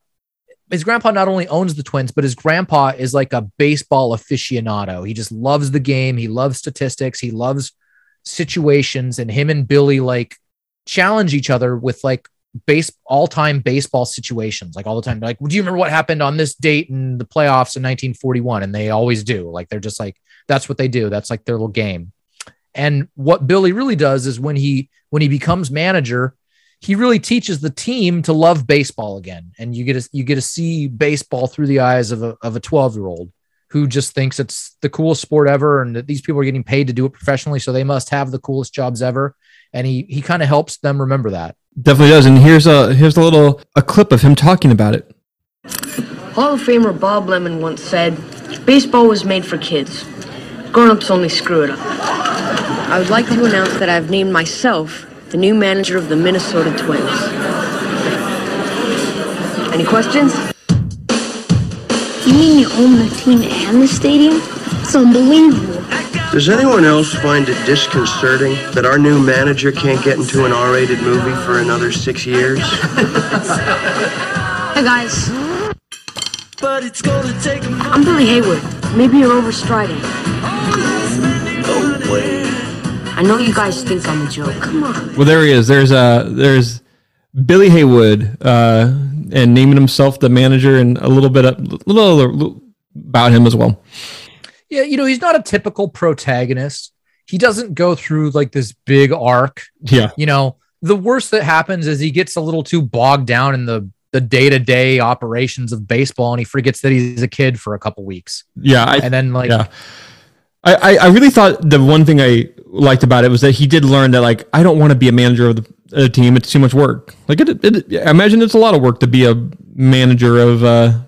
his grandpa not only owns the Twins, but his grandpa is like a baseball aficionado. He just loves the game. He loves statistics. He loves situations, and him and Billy like challenge each other with like base all-time baseball situations like all the time. Like do you remember what happened on this date in the playoffs in 1941 and they always do. Like they're just like that's what they do. That's like their little game. And what billy really does is when he when he becomes manager he really teaches the team to love baseball again. And you get to you get to see baseball through the eyes of a, of a 12 year old who just thinks it's the coolest sport ever and that these people are getting paid to do it professionally so they must have the coolest jobs ever and he he kind of helps them remember that Definitely does. And here's a here's a little a clip of him talking about it. Hall of Famer Bob Lemon once said, baseball was made for kids. Grown-ups only screw it up. I would like to announce that I've named myself the new manager of the Minnesota Twins. Any questions? You mean you own the team and the stadium? It's unbelievable. Does anyone else find it disconcerting that our new manager can't get into an R-rated movie for another six years? Hey guys. But it's gonna take I'm Billy Heywood. Maybe you're overstriding. No way. I know you guys think I'm a joke. Come on. Well, there he is. There's uh there's Billy Heywood uh and naming himself the manager and a little bit of, little, little about him as well. Yeah, you know, he's not a typical protagonist. He doesn't go through like this big arc. Yeah. You know, the worst that happens is he gets a little too bogged down in the the day-to-day operations of baseball and he forgets that he's a kid for a couple weeks. Yeah. I, And then like yeah. I, I really thought the one thing I liked about it was that he did learn that like I don't want to be a manager of the a team. It's too much work. Like it, it, I imagine it's a lot of work to be a manager of uh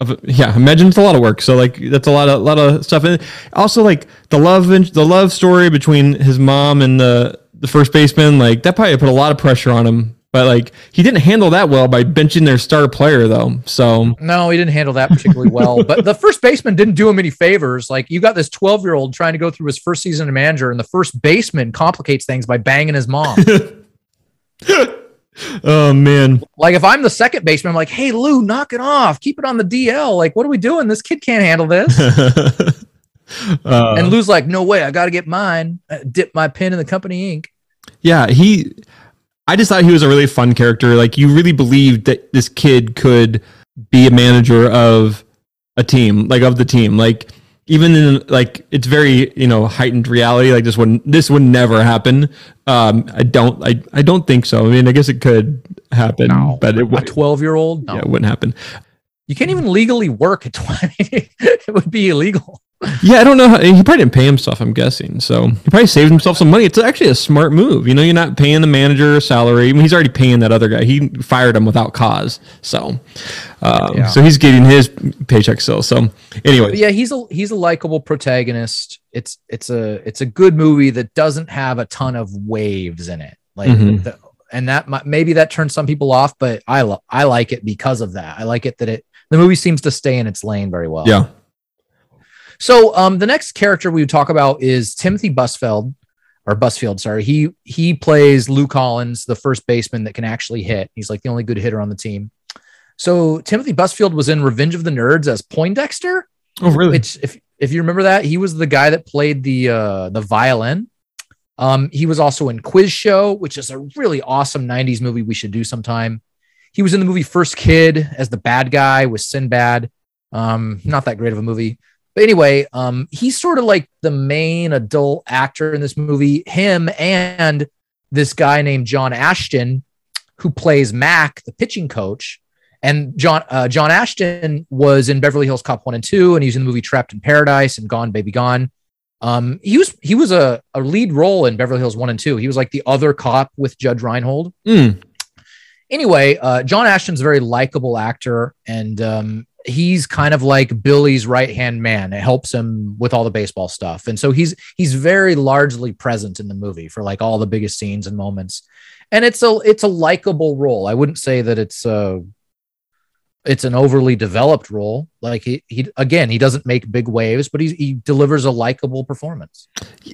of yeah. Imagine it's a lot of work. So like that's a lot of a lot of stuff. And also like the love and the love story between his mom and the the first baseman like that probably put a lot of pressure on him. But like he didn't handle that well by benching their star player though. So No, he didn't handle that particularly well. But the first baseman didn't do him any favors. Like you got this 12 year old trying to go through his first season as manager, and the first baseman complicates things by banging his mom. oh man. like if I'm the second baseman, I'm like, hey Lou, knock it off, keep it on the DL. Like, what are we doing? This kid can't handle this. Uh, and Lou's like, no way, I got to get mine. Uh, dip my pen in the company ink. Yeah, he. I just thought he was a really fun character. Like you really believed that this kid could be a manager of a team, like of the team. Like even in like it's very you know heightened reality. Like this would this would never happen. Um, I don't I I don't think so. I mean, I guess it could happen, but it would A would 12 year old, no. yeah, it wouldn't happen. you can't even legally work at 20. it would be illegal. Yeah, I don't know. How, he probably didn't pay himself. I'm guessing. So he probably saved himself some money. It's actually a smart move. You know, you're not paying the manager a salary. I mean, he's already paying that other guy. He fired him without cause. So, uh, Yeah. so he's getting his paycheck still. So anyway, But yeah, he's a he's a likable protagonist. It's it's a it's a good movie that doesn't have a ton of waves in it. Like Mhm. the, and that might, maybe that turns some people off, but I lo- I like it because of that. I like it that it the movie seems to stay in its lane very well. yeah, So um, the next character we would talk about is Timothy Busfeld or Busfield. Sorry, he he plays Lou Collins, the first baseman that can actually hit. He's like the only good hitter on the team. So Timothy Busfield was in Revenge of the Nerds as Poindexter, oh really? which if if you remember that, he was the guy that played the uh, the violin. Um, he was also in Quiz Show, which is a really awesome '90s movie we should do sometime. He was in the movie First Kid as the bad guy with Sinbad. Um, not that great of a movie. But anyway, um, he's sort of like the main adult actor in this movie. Him and this guy named John Ashton, who plays Mac, the pitching coach. And John uh, John Ashton was in Beverly Hills Cop one and two, and he's in the movie Trapped in Paradise and Gone Baby Gone. Um, he was he was a, a lead role in Beverly Hills one and two. He was like the other cop with Judge Reinhold Mm, anyway, uh, John Ashton's a very likable actor, and um, he's kind of like Billy's right hand man. It helps him with all the baseball stuff, and so he's he's very largely present in the movie for like all the biggest scenes and moments. And it's a it's a likable role. I wouldn't say that it's a it's an overly developed role. Like he he again he doesn't make big waves, but he he delivers a likable performance.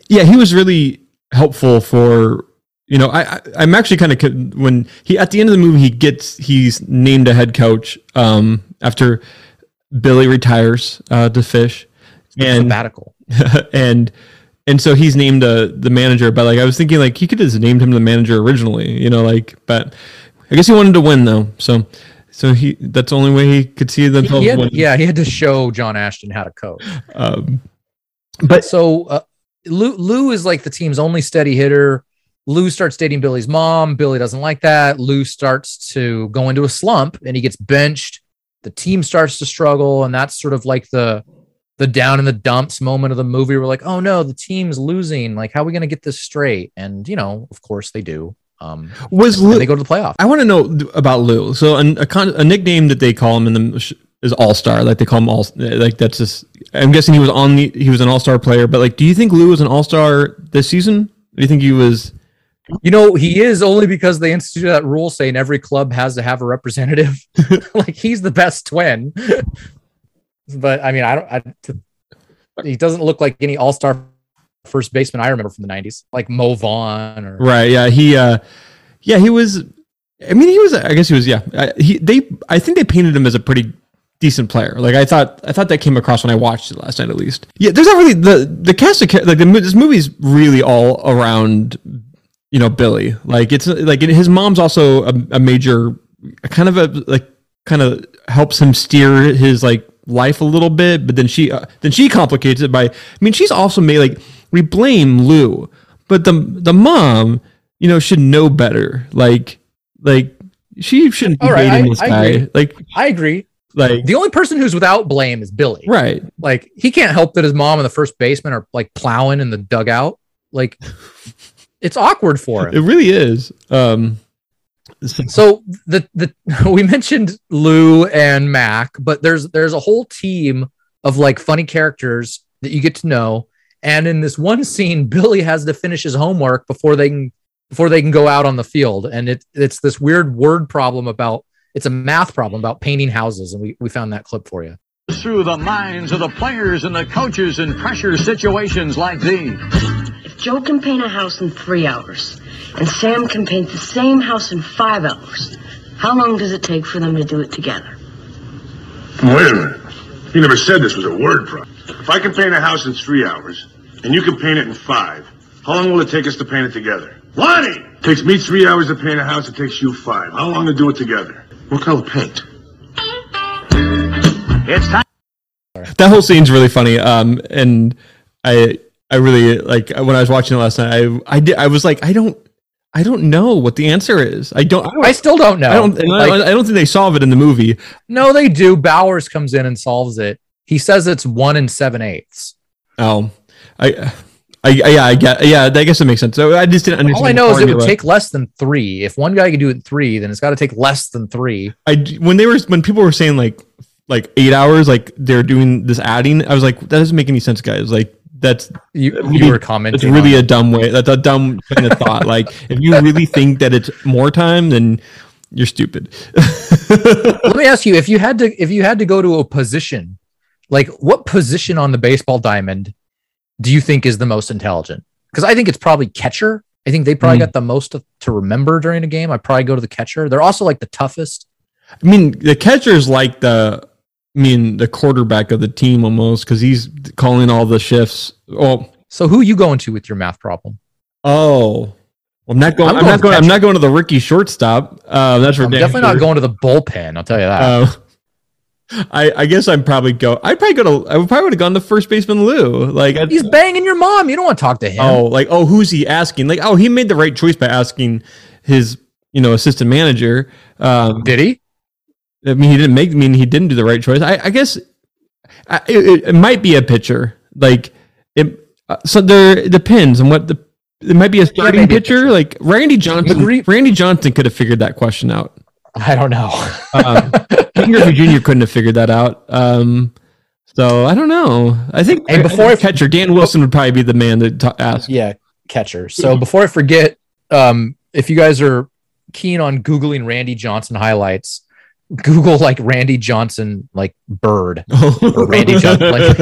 yeah, he was really helpful for you know. I, I I'm actually kind of when he at the end of the movie he gets he's named a head coach um after Billy retires uh to fish and Sabbatical. and and so he's named uh, the manager. But like I was thinking like he could have named him the manager originally, you know, like but I guess he wanted to win though, so. So he that's the only way he could see themselves He had- yeah, he had to show John Ashton how to coach. Um, But so uh, Lou, Lou is like the team's only steady hitter. Lou starts dating Billy's mom. Billy doesn't like that. Lou starts to go into a slump and he gets benched. The team starts to struggle, and that's sort of like the the down in the dumps moment of the movie. We're like, oh no, the team's losing. Like, how are we going to get this straight? And you know, of course they do. Um, was Lou, they go to the playoff. I want to know about Lou. So an, a, con, a nickname that they call him in the sh- is All Star. Like they call him All. Like that's just. I'm guessing he was on the. He was an All Star player. But like, do you think Lou was an All Star this season? Do you think he was? You know, he is only because they instituted that rule saying every club has to have a representative. like he's the best twin. but I mean, I don't. I, t- he doesn't look like any All Star first baseman I remember from the '90s, like Mo Vaughn or Right. Yeah. He. uh Yeah. He was. I mean, he was. I guess he was. Yeah. I, he. They. I think they painted him as a pretty decent player. Like I thought. I thought that came across when I watched it last night, at least. Yeah. There's not really the the cast of like the this movie's really all around. You know, Billy. Like it's like his mom's also a, a major kind of a like kind of helps him steer his like life a little bit but then she uh, then she complicates it by i mean she's also made like we blame lou but the the mom you know should know better like like she shouldn't be All right, dating I- this I guy agree. like I agree. like The only person who's without blame is Billy. right Like he can't help that his mom and the first baseman are like plowing in the dugout. Like it's awkward for him. it really is um So the the we mentioned Lou and Mac, but there's there's a whole team of like funny characters that you get to know. And in this one scene, Billy has to finish his homework before they can before they can go out on the field. And it it's this weird word problem about it's a math problem about painting houses. And we, we found that clip for you. through the minds of the players and the coaches in pressure situations like these. If Joe can paint a house in three hours, and Sam can paint the same house in five hours, how long does it take for them to do it together? Wait a minute. You never said this was a word problem. If I can paint a house in three hours, and you can paint it in five, how long will it take us to paint it together? Lonnie! Takes me three hours to paint a house, it takes you five. How long to do it together? What color paint? It's time. that whole scene's really funny um and i i really like when i was watching it last night i i did i was like i don't i don't know what the answer is i don't i, don't, I still don't know. I don't Like, I don't think they solve it in the movie no, they do. Bowers comes in and solves it. He says it's one and seven eighths. Oh, I, I, yeah, I get, yeah, I guess it makes sense. So I just didn't understand. All I know is it would take less than three. If one guy can do it in three, then it's got to take less than three. I when they were when people were saying like like eight hours, like they're doing this adding. I was like, that doesn't make any sense, guys. Like that's You, really- you were commenting. It's really on a dumb way. That's a dumb kind of thought. Like if you really think that it's more time, then you're stupid. Let me ask you: if you had to, if you had to go to a position, like what position on the baseball diamond do you think is the most intelligent? Because I think it's probably catcher. I think they probably Hmm. got the most to, to remember during a game. I probably go to the catcher. They're also like the toughest. I mean, the catcher's like the, I mean, the quarterback of the team almost because he's calling all the shifts. Oh, So who you going to with your math problem? oh, I'm not going. I'm I'm, going not going. I'm not going to the rookie shortstop. Uh, that's for I'm definitely sure. not going to the bullpen. I'll tell you that. Uh, I, I guess I'm probably go. I'd probably go to. I would probably would have gone to first baseman Lou. Like, I'd- He's banging your mom. You don't want to talk to him. oh, like oh, who's he asking? Like, oh, he made the right choice by asking his, you know, assistant manager. Um, Did he? I mean, he didn't make. I mean, he didn't do the right choice. I, I guess I, it, it might be a pitcher. Like it. Uh, so there it depends on what the. It might be a starting maybe a pitcher. pitcher. Like Randy Johnson. McGree- Randy Johnson could have figured that question out. I don't know. Um, Griffey Jr. couldn't have figured that out. Um, so I don't know. I think Hey, before I- catcher Dan Wilson would probably be the man to ta- ask. yeah, catcher. So before I forget, um, if you guys are keen on googling Randy Johnson highlights, Google like Randy Johnson like bird. Or Randy Johnson, like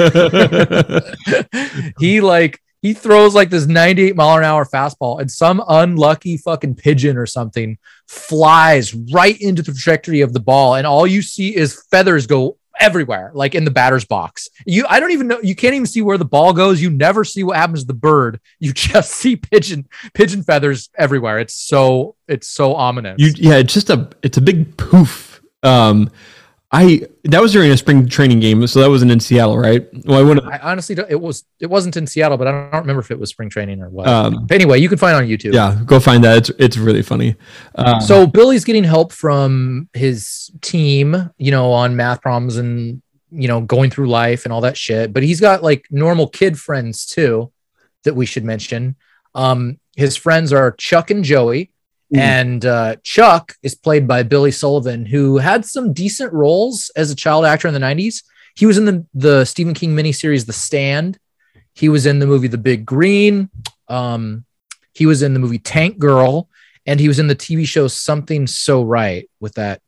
he like he throws like this 98 mile an hour fastball and some unlucky fucking pigeon or something flies right into the trajectory of the ball and all you see is feathers go everywhere like in the batter's box you i don't even know you can't even see where the ball goes you never see what happens to the bird you just see pigeon pigeon feathers everywhere it's so it's so ominous You, yeah, it's just a it's a big poof. Um, I that was during a spring training game, so that wasn't in Seattle, right? Well, I wouldn't. I honestly don't, it was it wasn't in Seattle, but I don't remember if it was spring training or what. Um, but anyway, you can find on YouTube. Yeah, go find that. It's it's really funny. Um, So Billy's getting help from his team, you know, on math problems and you know going through life and all that shit. But he's got like normal kid friends too that we should mention. Um, his friends are Chuck and Joey, and uh, Chuck is played by Billy Sullivan, who had some decent roles as a child actor in the '90s. He was in the the Stephen King miniseries The Stand. He was in the movie The Big Green. Um, he was in the movie Tank Girl, and he was in the TV show Something So Right with that.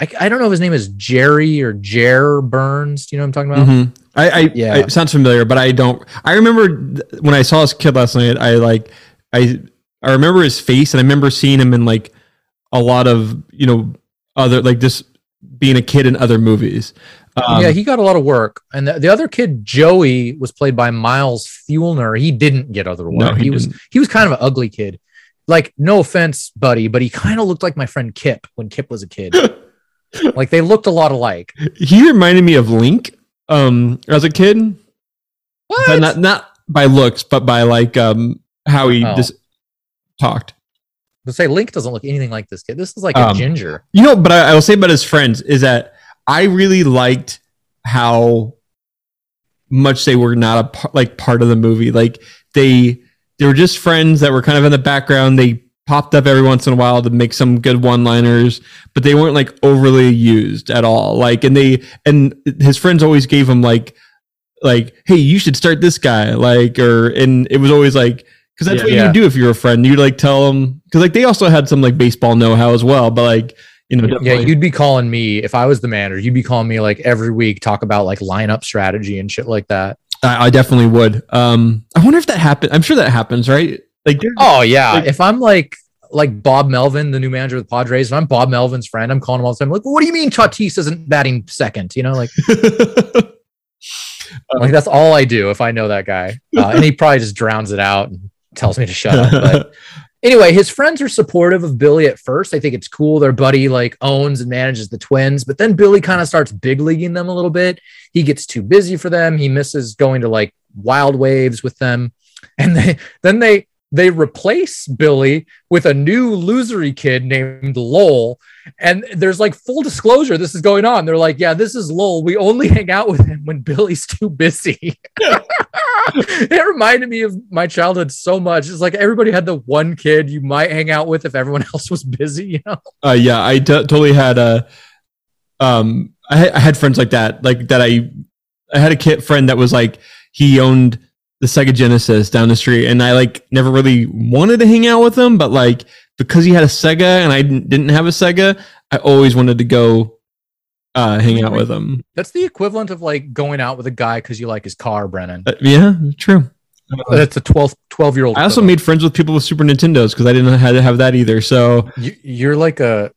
I, I don't know if his name is Jerry or Jer Burns. Do you know what I'm talking about? mhm. I, I Yeah. it sounds familiar, but I don't. I remember when I saw this kid last night. I like I I remember his face, and I remember seeing him in like a lot of you know other like just being a kid in other movies. Um, yeah, he got a lot of work. And the, the other kid, Joey, was played by Miles Feulner. He didn't get other work. No, he, he was he was kind of an ugly kid. Like, no offense, buddy, but he kind of looked like my friend Kip when Kip was a kid. like they looked a lot alike. he reminded me of Link um as a kid. What? But not not by looks, but by like um how he Oh. just talked. To say Link doesn't look anything like this kid. This is like a Um, ginger. You know, but I, I will say about his friends is that I really liked how much they were not a par- like part of the movie. Like they they were just friends that were kind of in the background. They popped up every once in a while to make some good one-liners, but they weren't like overly used at all. Like and they and his friends always gave him like like hey, you should start this guy like or and it was always like because that's Yeah. what Yeah. you do if you're a friend. You'd like tell them because like they also had some like baseball know-how as well, but like you know Yeah, definitely- you'd be calling me if I was the manager. You'd be calling me like every week, talk about like lineup strategy and shit like that. I, I definitely would. Um, I wonder if that happened. I'm sure that happens, right? Like, Oh yeah, Like- if I'm like like Bob Melvin, the new manager of the Padres, if I'm Bob Melvin's friend, I'm calling him all the time. Like, what do you mean Tatis isn't batting second? You know, like like that's all I do if I know that guy, uh, and he probably just drowns it out and tells me to shut up. But anyway, his friends are supportive of Billy at first. I think it's cool. Their buddy like owns and manages the twins, but then Billy kind of starts big leaguing them a little bit. He gets too busy for them. He misses going to like wild waves with them. And they then they they replace Billy with a new losery kid named Lowell. And there's like full disclosure, this is going on. They're like, yeah, this is Lowell. We only hang out with him when Billy's too busy. it reminded me of my childhood so much. It's like everybody had the one kid you might hang out with if everyone else was busy, you know? uh, yeah, I t- totally had a. Um, I, had- I had friends like that, like that. I I had a kid friend that was like he owned the Sega Genesis down the street, and I like never really wanted to hang out with him, but like because he had a Sega and I didn't, have a Sega, I always wanted to go uh, hang out with him. That's the equivalent of like going out with a guy because you like his car, Brennan. Uh, yeah, true. That's a 12, 12 year old. I also made friends with people with Super Nintendos because I didn't know how to have that either. So you, you're like a,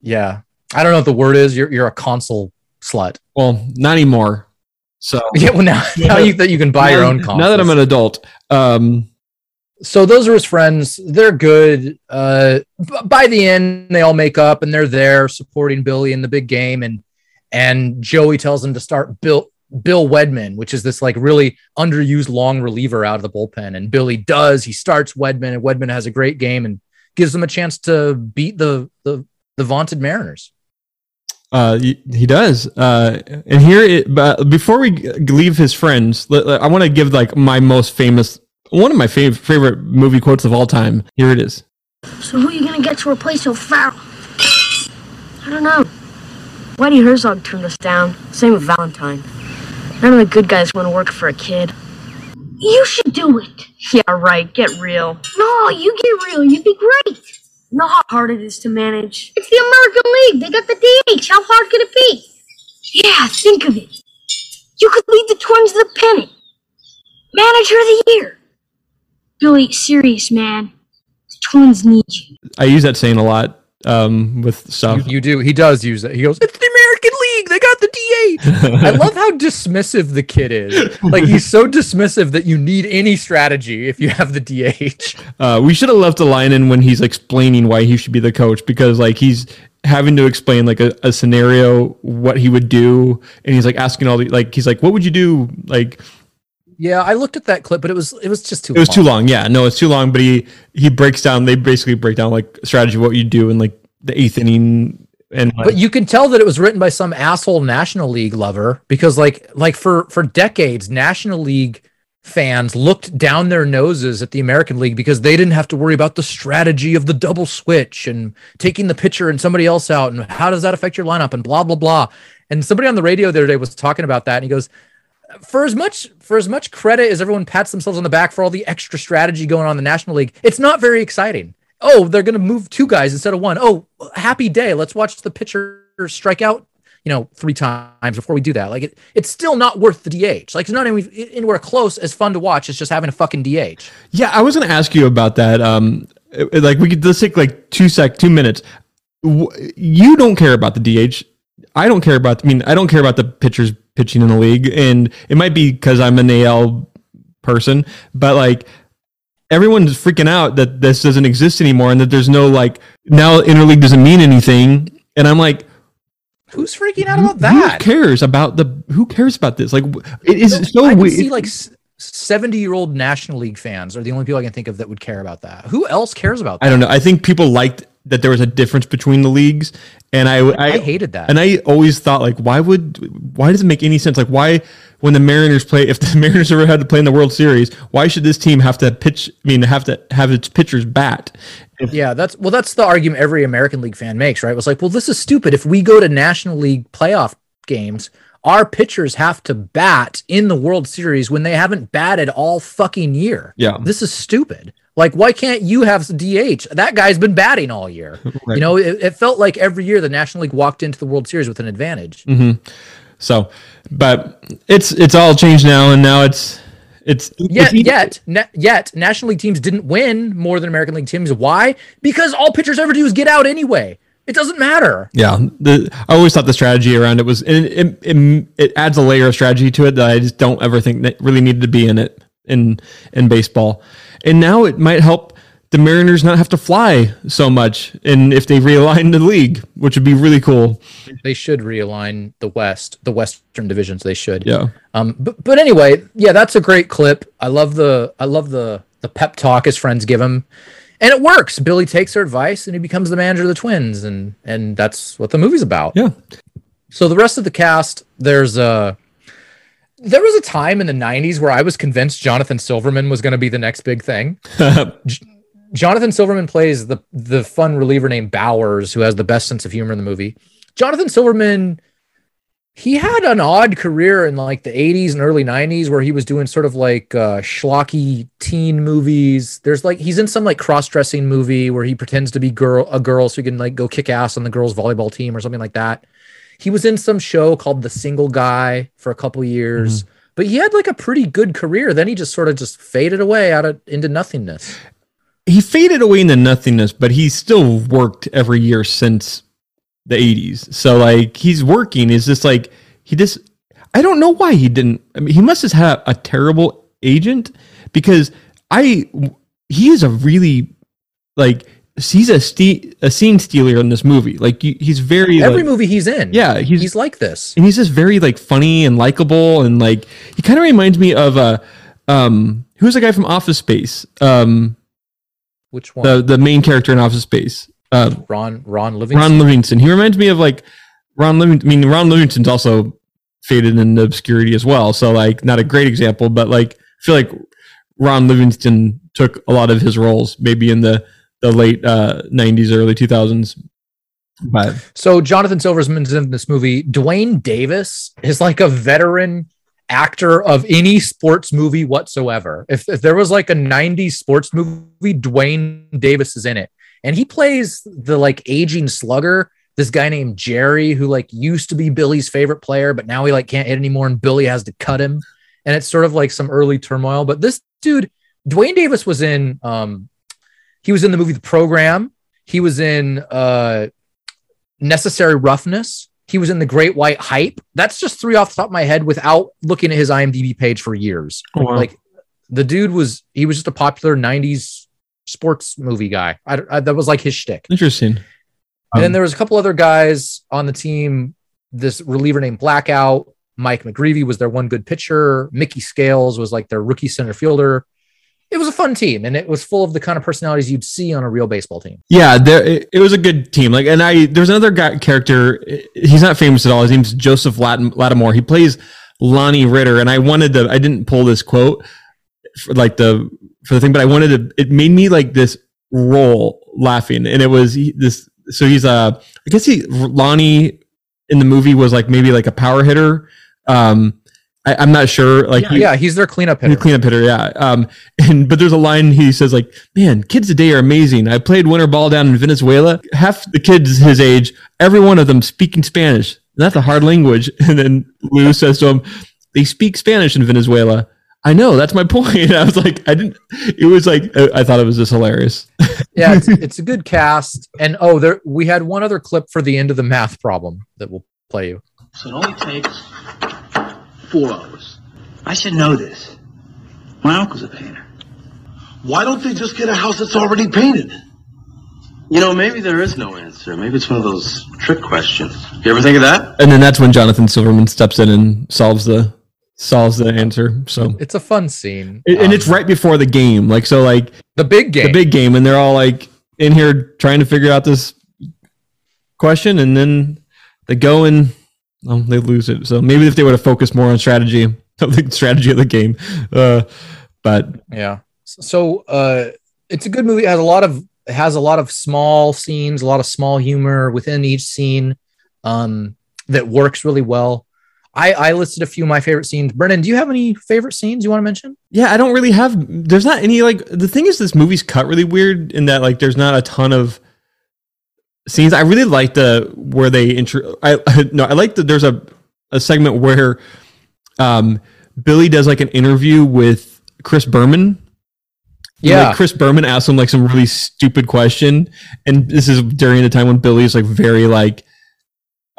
yeah. I don't know what the word is. You're, you're a console slut. well, not anymore. So Yeah, well now, now you that you can buy your own console. Now that I'm an adult, um, so those are his friends. They're good. Uh, b- by the end, they all make up and they're there supporting Billy in the big game. And and Joey tells him to start Bill Bill Wedman, which is this like really underused long reliever out of the bullpen. And Billy does. He starts Wedman, and Wedman has a great game and gives them a chance to beat the the the vaunted Mariners. Uh, he, does. Uh, and here, it, but before we leave his friends, I want to give like my most famous, one of my fav- favorite movie quotes of all time. Here it is. So who are you gonna get to replace O'Farrell? I don't know. Whitey Herzog turned us down. Same with Valentine. None of the good guys want to work for a kid. You should do it. Yeah, right. Get real. No, you get real. You'd be great. Know how hard it is to manage. It's the American League. They got the DH. How hard could it be? Yeah, think of it. You could lead the Twins to the pennant. Manager of the year. Billy, serious, man. The Twins need you. I use that saying a lot um, with stuff. You, you do. He does use it. He goes, "It's the American League. They got the DH." I love how dismissive the kid is. Like he's so dismissive that you need any strategy if you have the DH. Uh, we should have left a line in when he's explaining why he should be the coach because like he's having to explain like a, a scenario what he would do and he's like asking all the like he's like what would you do like Yeah, I looked at that clip, but it was it was just too. it was too long yeah no it's too long but he he breaks down they basically break down like strategy what you do in like the eighth inning and like, But you can tell that it was written by some asshole National League lover because like like for for decades National League fans looked down their noses at the American League because they didn't have to worry about the strategy of the double switch and taking the pitcher and somebody else out and how does that affect your lineup and blah blah blah. And somebody on the radio the other day was talking about that and he goes for as much for as much credit as everyone pats themselves on the back for all the extra strategy going on in the National League, it's not very exciting. Oh, they're going to move two guys instead of one. Oh, happy day. Let's watch the pitcher strike out, you know, three times before we do that. Like it, it's still not worth the DH. Like it's not any, anywhere close as fun to watch as just having a fucking DH. yeah i was gonna ask you about that um like we could let's take like two sec two minutes you don't care about the dh i don't care about i mean i don't care about the pitchers pitching in the league and it might be because i'm an al person but like everyone's freaking out that this doesn't exist anymore and that there's no like now interleague doesn't mean anything and i'm like Who's freaking out about that? who cares about the who cares about this like it is so I weird see like seventy year old National League fans are the only people I can think of that would care about that. Who else cares about that? I don't know. I think people liked that there was a difference between the leagues, and I, I, I hated that. And I always thought like, why would, why does it make any sense? Like, why when the Mariners play, if the Mariners ever had to play in the World Series, why should this team have to pitch? I mean, have to have its pitchers bat? Yeah, that's well, that's the argument every American League fan makes, right? It was like, well, this is stupid. If we go to National League playoff games, our pitchers have to bat in the World Series when they haven't batted all fucking year. Yeah. This is stupid. Like, why can't you have DH? That guy's been batting all year. Right. You know, it, it felt like every year the National League walked into the World Series with an advantage. hmm So, but it's it's all changed now, and now it's it's Yet, it's- yet, na- yet, National League teams didn't win more than American League teams. Why? Because all pitchers ever do is get out anyway. It doesn't matter. Yeah, the, I always thought the strategy around it was, and it, it, it adds a layer of strategy to it that I just don't ever think that really needed to be in it in in baseball. And now it might help the Mariners not have to fly so much, and if they realign the league, which would be really cool. They should realign the West, the Western divisions. They should. Yeah. Um. But but anyway, yeah, that's a great clip. I love the I love the the pep talk his friends give him, and it works. Billy takes their advice and he becomes the manager of the Twins, and and that's what the movie's about. Yeah. So the rest of the cast, there's a. There was a time in the 90s where I was convinced Jonathan Silverman was going to be the next big thing. Jonathan Silverman plays the the fun reliever named Bowers, who has the best sense of humor in the movie. Jonathan Silverman, he had an odd career in like the 80s and early 90s where he was doing sort of like uh, schlocky teen movies. There's like he's in some like cross dressing movie where he pretends to be girl a girl so he can like go kick ass on the girls volleyball team or something like that. He was in some show called The Single Guy for a couple years. But he had like a pretty good career. Then he just sort of just faded away out of into nothingness. He faded away into nothingness, but he's still worked every year since the 80s. So like he's working. Is just like he just I don't know why he didn't. I mean, he must have had a terrible agent because I he is a really like he's a ste- a scene stealer in this movie. Like he's very Every like, movie he's in, Yeah, he's he's like this. and he's just very like funny and likable and like he kind of reminds me of uh um who's the guy from Office Space um Which one? the the main character in Office Space uh, Ron Ron Livingston. Ron Livingston. He reminds me of like Ron Livingston. I mean, Ron Livingston's also faded into obscurity as well. So like, not a great example, but like, I feel like Ron Livingston took a lot of his roles maybe in the the late uh, '90s, early 2000s. But So Jonathan Silverman's in this movie. Duane Davis is like a veteran actor of any sports movie whatsoever. If, if there was like a 90s sports movie, Duane Davis is in it. And he plays the like aging slugger, this guy named Jerry, who like used to be Billy's favorite player, but now he like can't hit anymore, and Billy has to cut him. And it's sort of like some early turmoil. But this dude, Duane Davis was in um he was in the movie The Program. He was in uh Necessary Roughness. He was in The Great White Hype. That's just three off the top of my head without looking at his IMDb page for years. Oh, wow. Like the dude was, he was just a popular 90s sports movie guy. I, I- that was like his shtick. interesting. And then Um, there was a couple other guys on the team. This reliever named Blackout, Mike McGreevy was their one good pitcher. Mickey Scales was like their rookie center fielder. It was a fun team, and it was full of the kind of personalities you'd see on a real baseball team. Yeah, there it, it was a good team. Like, and I there's another guy character. He's not famous at all. His name's Joseph Lattimore. He plays Lonnie Ritter, and I wanted to. I didn't pull this quote for like the for the thing, but I wanted to. It made me like this roll laughing, and it was this. So he's uh, I guess he Lonnie in the movie was like maybe like a power hitter. Um, I, I'm not sure. Like, yeah, he- yeah, he's their cleanup hitter. cleanup hitter, yeah. Um, and but there's a line he says like, "Man, kids today are amazing. I played winter ball down in Venezuela. Half the kids his age, every one of them speaking Spanish. That's a hard language." And then Lou says to him, "They speak Spanish in Venezuela." I know. That's my point. I was like, I didn't. It was like I I thought it was just hilarious. yeah, it's, it's a good cast. And oh, there we had one other clip for the end of the math problem that we'll play you. So it only takes four hours. I should know this. My uncle's a painter. Why don't they just get a house that's already painted? You know, maybe there is no answer. Maybe it's one of those trick questions. You ever think of that? And then that's when Jonathan Silverman steps in and solves the solves the answer. So It's a fun scene. and and Um, it's right before the game. Like so, like the big game. the big game, and they're all like in here trying to figure out this question, and then they go and well, they lose it. So maybe if they would have focused more on strategy, the strategy of the game, uh, but Yeah. So uh it's a good movie. It has a lot of it has a lot of small scenes, a lot of small humor within each scene um that works really well. I, I listed a few of my favorite scenes. Brennan, do you have any favorite scenes you want to mention? yeah, I don't really have. There's not any like the thing is this movie's cut really weird in that like there's not a ton of scenes. I really like the where they intro. I no, I like that. There's a a segment where um Billy does like an interview with Chris Berman. Yeah. like Chris Berman asks him like some really stupid question, and this is during the time when Billy's like very like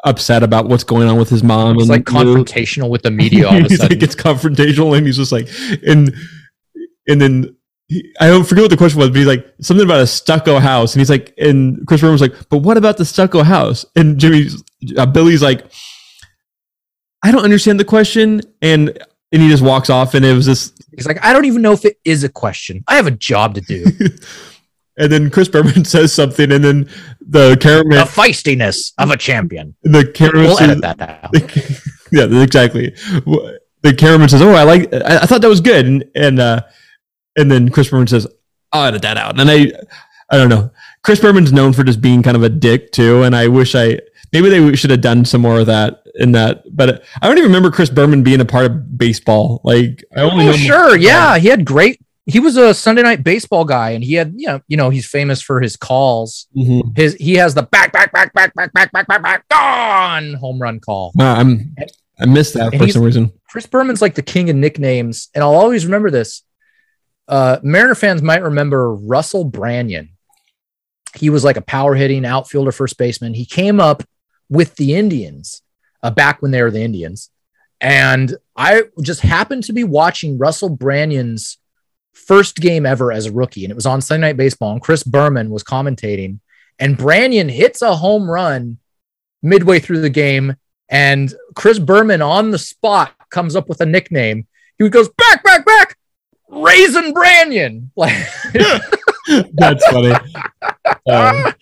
upset about what's going on with his mom. It's and like confrontational with the media all of a he's sudden. like it's confrontational, and he's just like, and and then he, I don't forget what the question was, but he's like something about a stucco house, and he's like, and Chris Berman's like, but what about the stucco house? And Jimmy's uh, Billy's like, I don't understand the question, and and he just walks off, and it was this He's like, I don't even know if it is a question. I have a job to do. And then Chris Berman says something, and then the cameraman, the feistiness of a champion. the cameraman, We'll says, edit that out. yeah, exactly. The cameraman says, "Oh, I like. I, I thought that was good," and and uh, and then Chris Berman says, "I'll edit that out." And I, I don't know. Chris Berman's known for just being kind of a dick too, and I wish I maybe they should have done some more of that in that. But I don't even remember Chris Berman being a part of baseball. Like I only Oh, know sure. Yeah. He had great, he was a Sunday night baseball guy and he had, you know, you know, he's famous for his calls. Mhm. His, he has the back, back, back, back, back, back, back, back, back, gone home run call. Wow, I'm I missed that And for some reason. Chris Berman's like the king of nicknames, and I'll always remember this. Uh, Mariner fans might remember Russell Branyan. He was like a power hitting outfielder, first baseman. He came up with the Indians uh, back when they were the Indians. And I just happened to be watching Russell Branyan's first game ever as a rookie, and it was on Sunday Night Baseball. And Chris Berman was commentating, and Branyan hits a home run midway through the game, and Chris Berman on the spot comes up with a nickname. He goes back, back, back, Raisin Branyan. Like, That's funny. Um,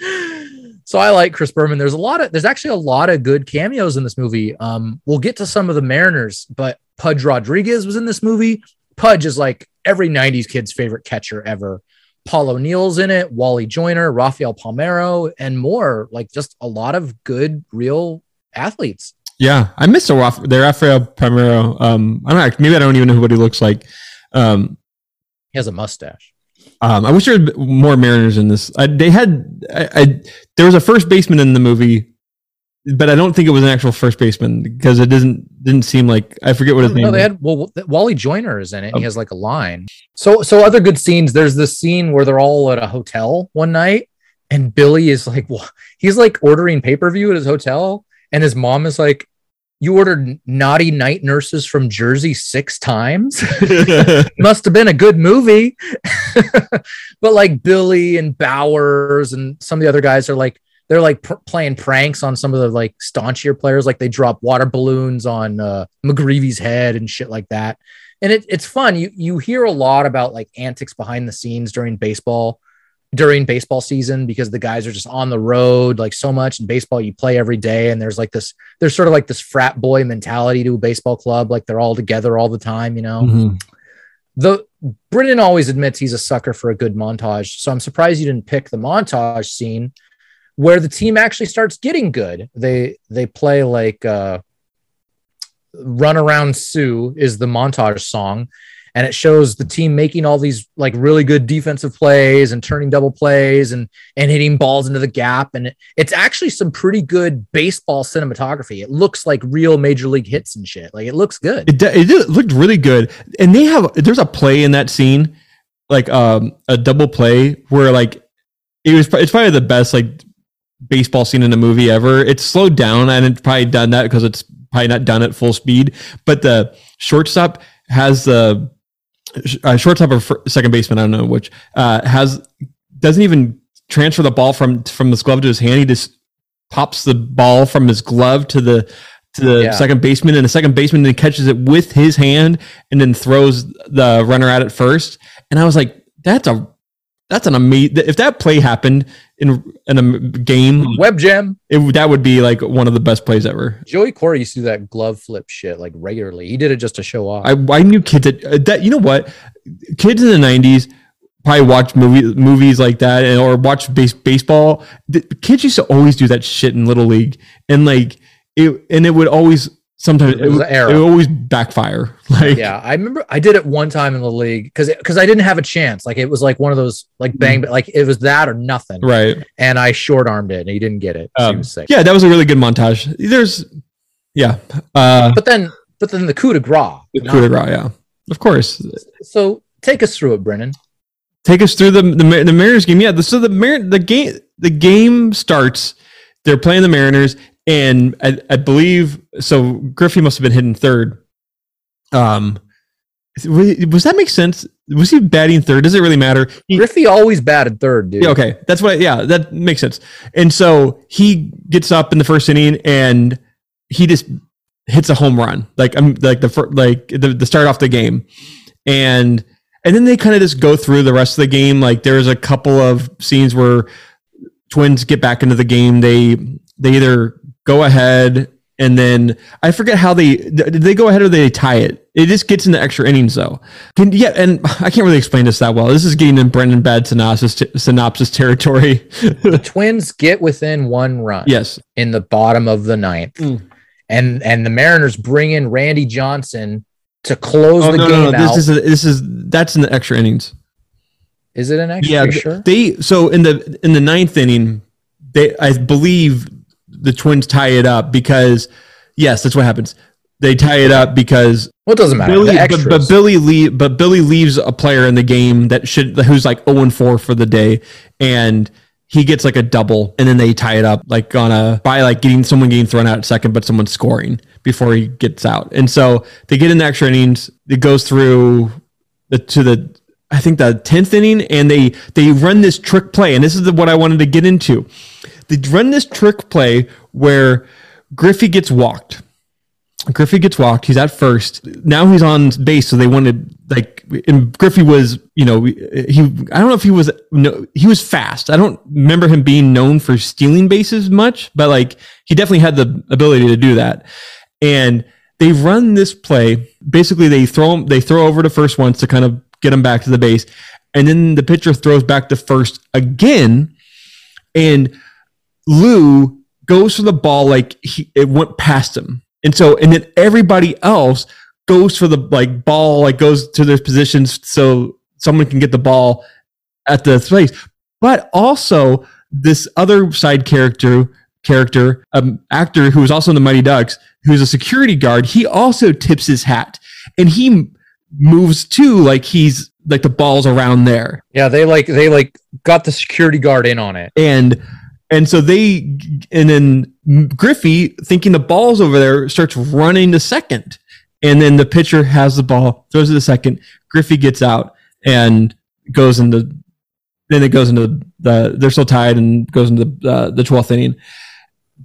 so I like Chris Berman. There's a lot of there's actually a lot of good cameos in this movie. Um, we'll get to some of the Mariners, but Pudge Rodriguez was in this movie. Pudge is like every '90s kid's favorite catcher ever. Paul O'Neill's in it, Wally Joyner, Rafael Palmeiro, and more. Like just a lot of good, real athletes. Yeah, I missed a Raf- their Rafael Primero. Um, I don't know. Maybe I don't even know what he looks like. Um, He has a mustache. um, I wish there had more Mariners in this. I, they had. I, I there was a first baseman in the movie, but I don't think it was an actual first baseman because it didn't didn't seem like I forget what his name. No, they was. had well, Wally Joyner is in it. And he Oh. has like a line. So, so other good scenes. There's this scene where they're all at a hotel one night, and Billy is like, well, he's like ordering pay per view at his hotel, and his mom is like, "You ordered naughty night nurses from Jersey six times. Must have been a good movie." but like Billy and Bowers and some of the other guys are like they're like pr- playing pranks on some of the like staunchier players like they drop water balloons on uh, mcgreevy's head and shit like that and it, it's fun you you hear a lot about like antics behind the scenes during baseball during baseball season because the guys are just on the road like so much in baseball you play every day and there's like this there's sort of like this frat boy mentality to a baseball club like they're all together all the time you know Mhm. the Brennan always admits he's a sucker for a good montage. So I'm surprised you didn't pick the montage scene where the team actually starts getting good. They they play like uh Run Around Sue is the montage song and it shows the team making all these like really good defensive plays and turning double plays and and hitting balls into the gap and it, it's actually some pretty good baseball cinematography. It looks like real major league hits and shit. Like it looks good. It, it looked really good, and they have there's a play in that scene, like um a double play where like it was it's probably the best like baseball scene in a movie ever. It's slowed down and it's probably done that because it's probably not done at full speed. But the shortstop has the uh, shortstop or second baseman, I don't know which, uh, has doesn't even transfer the ball from from his glove to his hand. He just pops the ball from his glove to the to the Yeah. second baseman, and the second baseman then catches it with his hand and then throws the runner at it first. And I was like, that's a that's an amazing. If that play happened in in a game, Web jam. it, that would be like one of the best plays ever. Joey Cora used to do that glove flip shit like regularly. He did it just to show off. I, I knew kids that, uh, that you know what kids in the 90s probably watch movie, movies like that and, or watch base, baseball the, kids used to always do that shit in little league and like it and it would always sometimes it, It was an era. it would always backfire like yeah, I remember I did it one time in the league because because I didn't have a chance. Like it was like one of those like bang, like it was that or nothing. Mm. right And I short armed it, and he didn't get it. So he Um, was sick. yeah that was a really good montage there's yeah uh But then, but then the coup de grace. the coup de grace yeah of course So take us through it, Brennan. take us through the the, the Mariners game. Yeah, the, so the Mar- the game the game starts. They're playing the Mariners, and I, I believe so. Griffey must have been hitting third. Um, was that make sense? Was he batting third? Does it really matter? He- Griffey always batted third, dude. yeah, okay, that's what. Yeah, that makes sense. And so he gets up in the first inning, and he just hits a home run, like I'm like the like the, the start off the game, and and then they kind of just go through the rest of the game. Like there's a couple of scenes where Twins get back into the game. They they either go ahead and then I forget how they did they go ahead or they tie it. It just gets into extra innings though. Can, yeah, and I can't really explain this that well. This is getting in Brendan bad synopsis synopsis territory. The Twins get within one run. yes. in the bottom of the ninth. Mm. And and the Mariners bring in Randy Johnson to close Oh the no, game no, no. out. This is a, this is that's in the extra innings. is it an extra? Yeah, sure? they so in the in the ninth inning, they I believe the Twins tie it up because yes, that's what happens. They tie it up because Well, it doesn't matter. Billy, but, but Billy leave, but Billy leaves a player in the game that should who's like zero and four for the day, and he gets like a double, and then they tie it up like on a by like getting someone getting thrown out at second, but someone scoring before he gets out, and so they get in the extra innings. It goes through the to the I think the tenth inning, and they they run this trick play, and this is the, what I wanted to get into. They run this trick play where Griffey gets walked. Griffey gets walked. He's at first. Now he's on base, so they wanted like. And Griffey was, you know, he. I don't know if he was. No, he was fast. I don't remember him being known for stealing bases much, but like he definitely had the ability to do that. And they run this play. Basically, they throw him. They throw over to first once to kind of get him back to the base, and then the pitcher throws back to first again, and Lou goes for the ball like he, it went past him, and so and then everybody else goes for the like ball like goes to their positions so someone can get the ball at the place, but also this other side character character um, actor who was also in the Mighty Ducks, who's a security guard. He also tips his hat, and he moves too, like he's like the ball's around there, Yeah, they like they like got the security guard in on it. and and so they and then Griffey thinking the ball's over there starts running to second, and then the pitcher has the ball, throws it to second. Griffey gets out and goes into then it goes into the they're still tied and goes into the uh, the twelfth inning.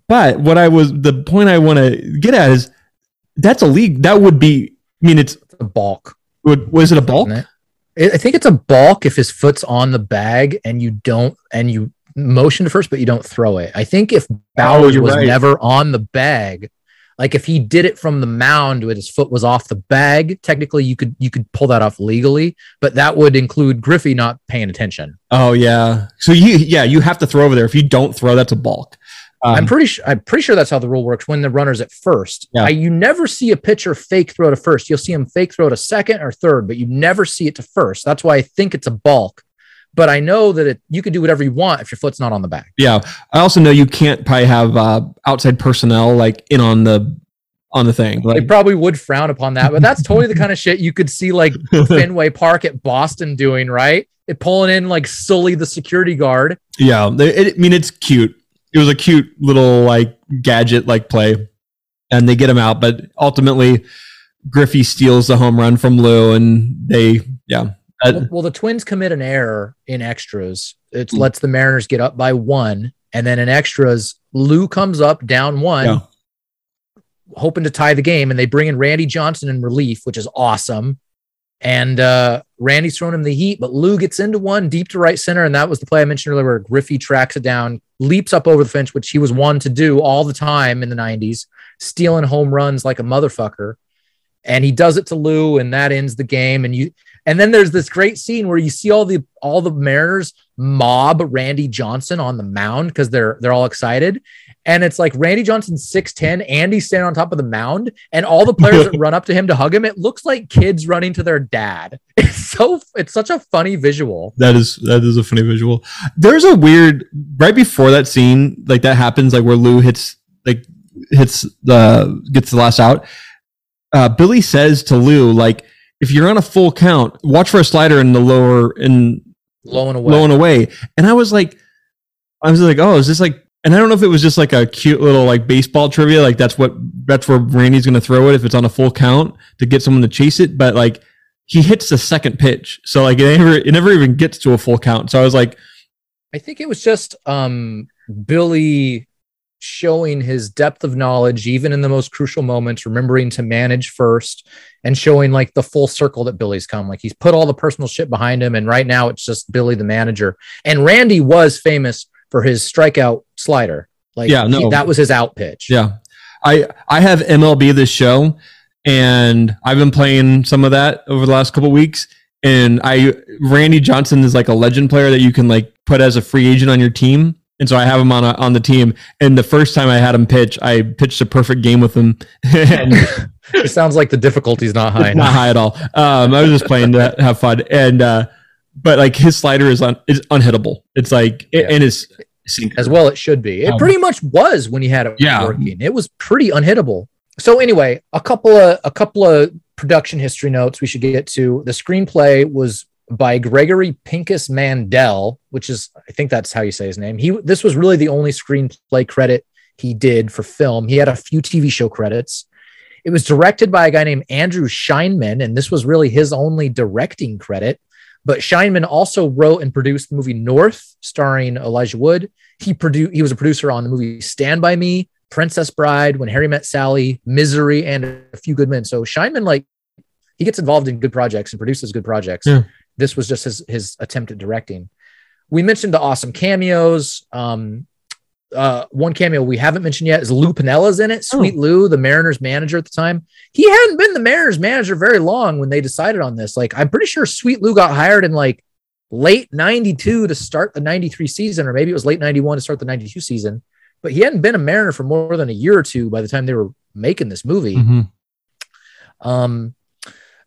But what I was the point I want to get at is that's a league that would be. I mean, it's a balk. Would was it a balk? Isn't it? I I think it's a balk if his foot's on the bag and you don't and you motion to first, but you don't throw it. I think if Bowers you're was right. never on the bag, like if he did it from the mound with his foot was off the bag, technically you could you could pull that off legally, but that would include Griffey not paying attention. Oh yeah. So you yeah you have to throw over there. If you don't throw, that's a balk. Um, I'm pretty sure I'm pretty sure that's how the rule works when the runner's at first. Yeah. I, you never see a pitcher fake throw to first. You'll see him fake throw to second or third, but you never see it to first. That's why I think it's a balk. But I know that it, you can do whatever you want if your foot's not on the back. Yeah. I also know you can't probably have uh, outside personnel like in on the on the thing. They probably would frown upon that, but that's totally the kind of shit you could see like Fenway Park at Boston doing, right? It pulling in like Sully, the security guard. yeah. It, I mean, it's cute. It was a cute little like gadget like play, and they get him out. But ultimately, Griffey steals the home run from Lou, and they yeah. Uh, Well, the Twins commit an error in extras. It Hmm. lets the Mariners get up by one, and then in extras, Lou comes up down one, Yeah. hoping to tie the game, and they bring in Randy Johnson in relief, which is awesome. And uh, Randy's throwing him the heat, but Lou gets into one deep to right center, and that was the play I mentioned earlier, where Griffey tracks it down, leaps up over the fence, which he was one to do all the time in the '90s, stealing home runs like a motherfucker. And he does it to Lou, and that ends the game. And you, and then there's this great scene where you see all the all the Mariners mob Randy Johnson on the mound because they're they're all excited. And it's like Randy Johnson's 6'10, Andy's standing on top of the mound, and all the players that run up to him to hug him. It looks like kids running to their dad. It's so it's such a funny visual. That is that is a funny visual. There's a weird right before that scene, like that happens, like where Lou hits like hits the gets the last out. Uh, Billy says to Lou, like, if you're on a full count, watch for a slider in the lower in Low and away. low and away. And I was like, I was like, oh, is this like? And I don't know if it was just like a cute little like baseball trivia, like that's what that's where Randy's going to throw it if it's on a full count to get someone to chase it. But like he hits the second pitch, so like it never it never even gets to a full count. So I was like, I think it was just um, Billy showing his depth of knowledge, even in the most crucial moments, remembering to manage first and showing like the full circle that Billy's come. Like he's put all the personal shit behind him. And right now it's just Billy, the manager. And Randy was famous for his strikeout slider. Like Yeah, no. he- that was his out pitch. Yeah. I I have MLB The Show and I've been playing some of that over the last couple weeks and I Randy Johnson is like a legend player that you can like put as a free agent on your team. And so I have him on a, on the team and the first time I had him pitch, I pitched a perfect game with him. and It sounds like the difficulty's not high not high at all. Um, I was just playing to have fun, and uh, but like his slider is un, is unhittable. It's like Yeah. and his as well it should be. It Um, pretty much was when he had it Yeah. working. It was pretty unhittable. So anyway, a couple of a couple of production history notes we should get to. The screenplay was by Gregory Pincus Mandel, which is I think that's how you say his name. He this was really the only screenplay credit he did for film. He had a few TV show credits. It was directed by a guy named Andrew Scheinman, and this was really his only directing credit. But Scheinman also wrote and produced the movie North, starring Elijah Wood. He produced. He was a producer on the movie Stand by Me, Princess Bride, When Harry Met Sally, Misery, and A Few Good Men. So Scheinman, like, he gets involved in good projects and produces good projects. Yeah. This was just his his attempt at directing. We mentioned the awesome cameos. Um, uh, one cameo we haven't mentioned yet is Lou Piniella's in it. Sweet Lou, the Mariners manager at the time. He hadn't been the Mariners manager very long when they decided on this. Like, I'm pretty sure Sweet Lou got hired in like late 92 to start the 93 season, or maybe it was late 91 to start the 92 season. But he hadn't been a Mariner for more than a year or two by the time they were making this movie. Mhm. Um,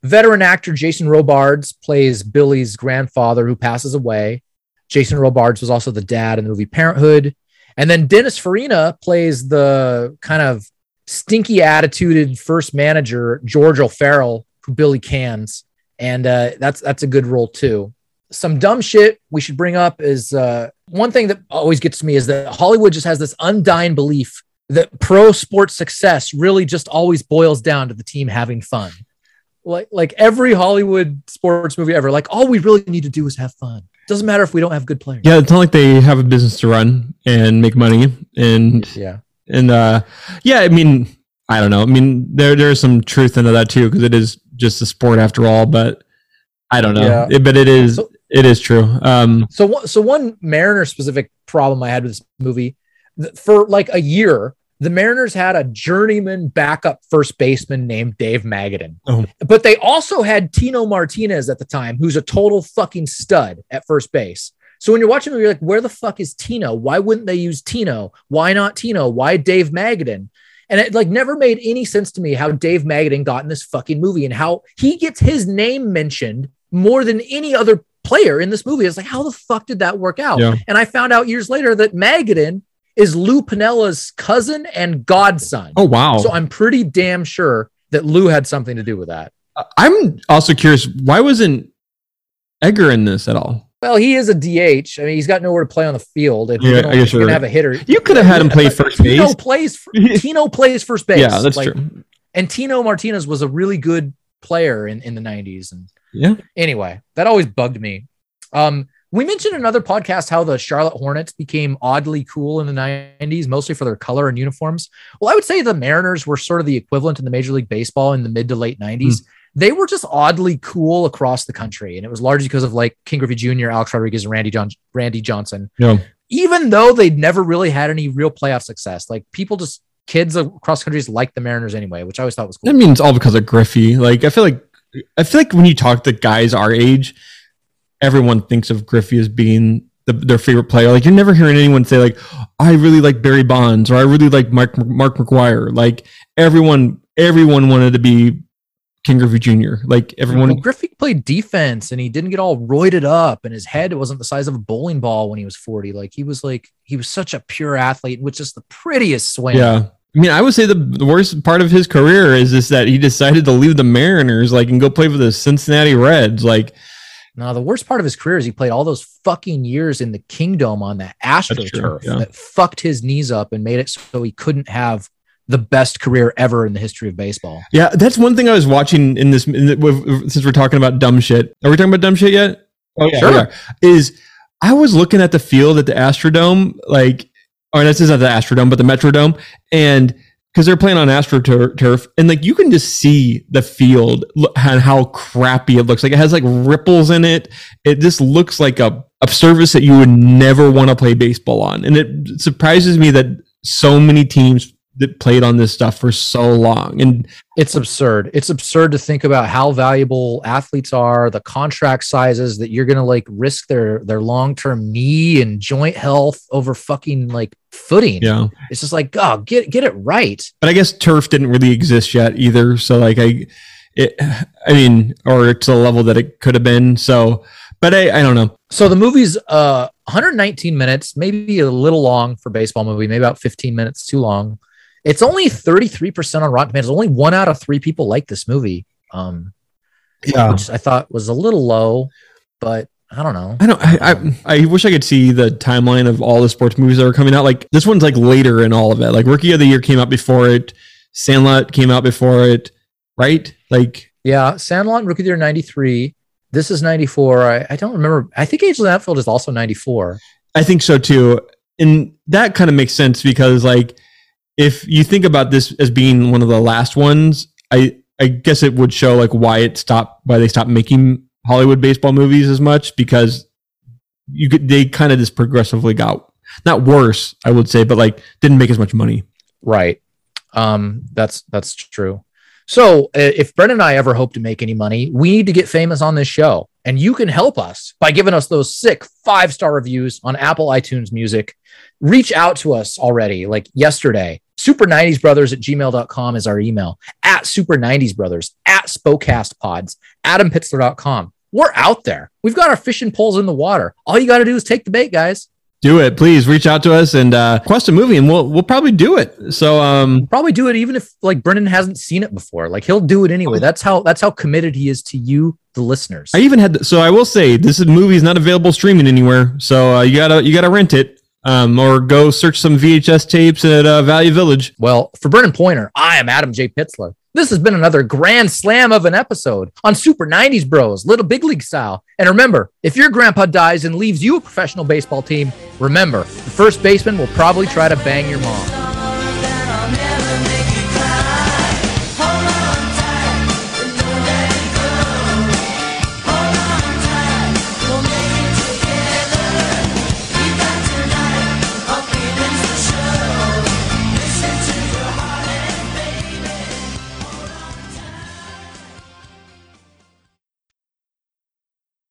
veteran actor Jason Robards plays Billy's grandfather who passes away. Jason Robards was also the dad in the movie Parenthood. And then Dennis Farina plays the kind of stinky attituded first manager, George O'Farrell, who Billy cans. And uh, that's that's a good role too. Some dumb shit we should bring up is uh, one thing that always gets to me is that Hollywood just has this undying belief that pro sports success really just always boils down to the team having fun. Like like every Hollywood sports movie ever, like all we really need to do is have fun. Doesn't matter if we don't have good players. Yeah, it's not like they have a business to run and make money and Yeah. and uh yeah, I mean, I don't know. I mean, there there's some truth into that too because it is just a sport after all, but I don't know. Yeah. It- but it is it is true. Um So one- so one Mariner specific problem I had with this movie for like a year, the Mariners had a journeyman backup first baseman named Dave Magadan. Oh. But they also had Tino Martinez at the time, who's a total fucking stud at first base. So when you're watching, you're like, where the fuck is Tino? Why wouldn't they use Tino? Why not Tino? Why Dave Magadan? And it like never made any sense to me how Dave Magadan got in this fucking movie and how he gets his name mentioned more than any other player in this movie. It's like, how the fuck did that work out? Yeah. And I found out years later that Magadan is Lou Piniella's cousin and godson. Oh, wow. So I'm pretty damn sure that Lou had something to do with that. I'm also curious why wasn't Edgar in this at all? Well, he is a DH. I mean, he's got nowhere to play on the field. If Yeah, you're I guess you're right. have a hitter, You could have had him play first Tino base. plays. Tino plays first base. Yeah, that's Like, true. And Tino Martinez was a really good player in, in the 90s. And Yeah. anyway, that always bugged me. Um, we mentioned in another podcast how the Charlotte Hornets became oddly cool in the 90s, mostly for their color and uniforms. Well, I would say the Mariners were sort of the equivalent in the Major League Baseball in the mid to late 90s. Hmm. They were just oddly cool across the country. And it was largely because of like Ken Griffey Jr., Alex Rodriguez, and Randy, John- Randy Johnson. Yeah. Even though they'd never really had any real playoff success, like people just, kids across countries like the Mariners anyway, which I always thought was cool. I mean, it's all because of Griffey. Like, I feel like, I feel like when you talk to guys our age, everyone thinks of Griffey as being the, their favorite player. Like, you're never hearing anyone say like, "I really like Barry Bonds" or "I really like Mark Mark McGwire." Like, everyone, everyone wanted to be Ken Griffey Jr. Like, everyone. Well, Griffey played defense and he didn't get all roided up and his head wasn't the size of a bowling ball when he was 40. Like he was like, he was such a pure athlete with just the prettiest swing. Yeah. I mean, I would say the, the worst part of his career is this that he decided to leave the Mariners, like, and go play for the Cincinnati Reds. Like, No, the worst part of his career is he played all those fucking years in the Kingdome on that AstroTurf yeah. that fucked his knees up and made it so he couldn't have the best career ever in the history of baseball. Yeah, that's one thing I was watching in this. In the, since we're talking about dumb shit, are we talking about dumb shit yet? Oh yeah. Sure. we. Is I was looking at the field at the Astrodome, like, or this is not the Astrodome, but the Metrodome, and because they're playing on AstroTurf, and like you can just see the field and how crappy it looks. Like it has like ripples in it. It just looks like a a service that you would never want to play baseball on, and it surprises me that so many teams that played on this stuff for so long and It's absurd. It's absurd to think about how valuable athletes are, the contract sizes that you're going to like risk their their long-term knee and joint health over fucking like footing. Yeah. It's just like, oh, get get it right. but I guess turf didn't really exist yet either. So like I, it, I mean, or to the level that it could have been. So, but I, I don't know. So the movie's uh 119 minutes, maybe a little long for baseball movie, maybe about 15 minutes too long. It's only 33% on Rotten Tomatoes. Only one out of three people like this movie. Um, Yeah. which I thought was a little low, but I don't know. I don't. I, I I wish I could see the timeline of all the sports movies that are coming out. Like this one's like later in all of it. Like Rookie of the Year came out before it. Sandlot came out before it. Right? Like Yeah, Sandlot and Rookie of the Year 93. This is 94. I, I don't remember. I think Angel Outfield is also 94. I think so too. And that kind of makes sense because like if you think about this as being one of the last ones, I I guess it would show like why it stopped why they stopped making Hollywood baseball movies as much because you could they kind of just progressively got not worse, I would say, but like didn't make as much money. Right. Um, that's that's true. So, if Brendan and I ever hope to make any money, we need to get famous on this show. And you can help us by giving us those sick five star reviews on Apple iTunes Music. Reach out to us already, like yesterday. Super 90s Brothers at gmail.com is our email. At Super 90s Brothers, at Spocast Pods, AdamPitzler.com. We're out there. We've got our fishing poles in the water. All you got to do is take the bait, guys. Do it, please. Reach out to us and uh, request a movie, and we'll we'll probably do it. So, um, Probably do it even if like Brendan hasn't seen it before. Like he'll do it anyway. That's how that's how committed he is to you, the listeners. I even had. So I will say, this is, movie is not available streaming anywhere. So uh, you gotta you gotta rent it, um, or go search some VHS tapes at uh, Value Village. Well, for Brennan Pointer, I am Adam J. Pitzler. This has been another grand slam of an episode on Super 90s Bros, Little Big League style. And remember, if your grandpa dies and leaves you a professional baseball team, remember, the first baseman will probably try to bang your mom.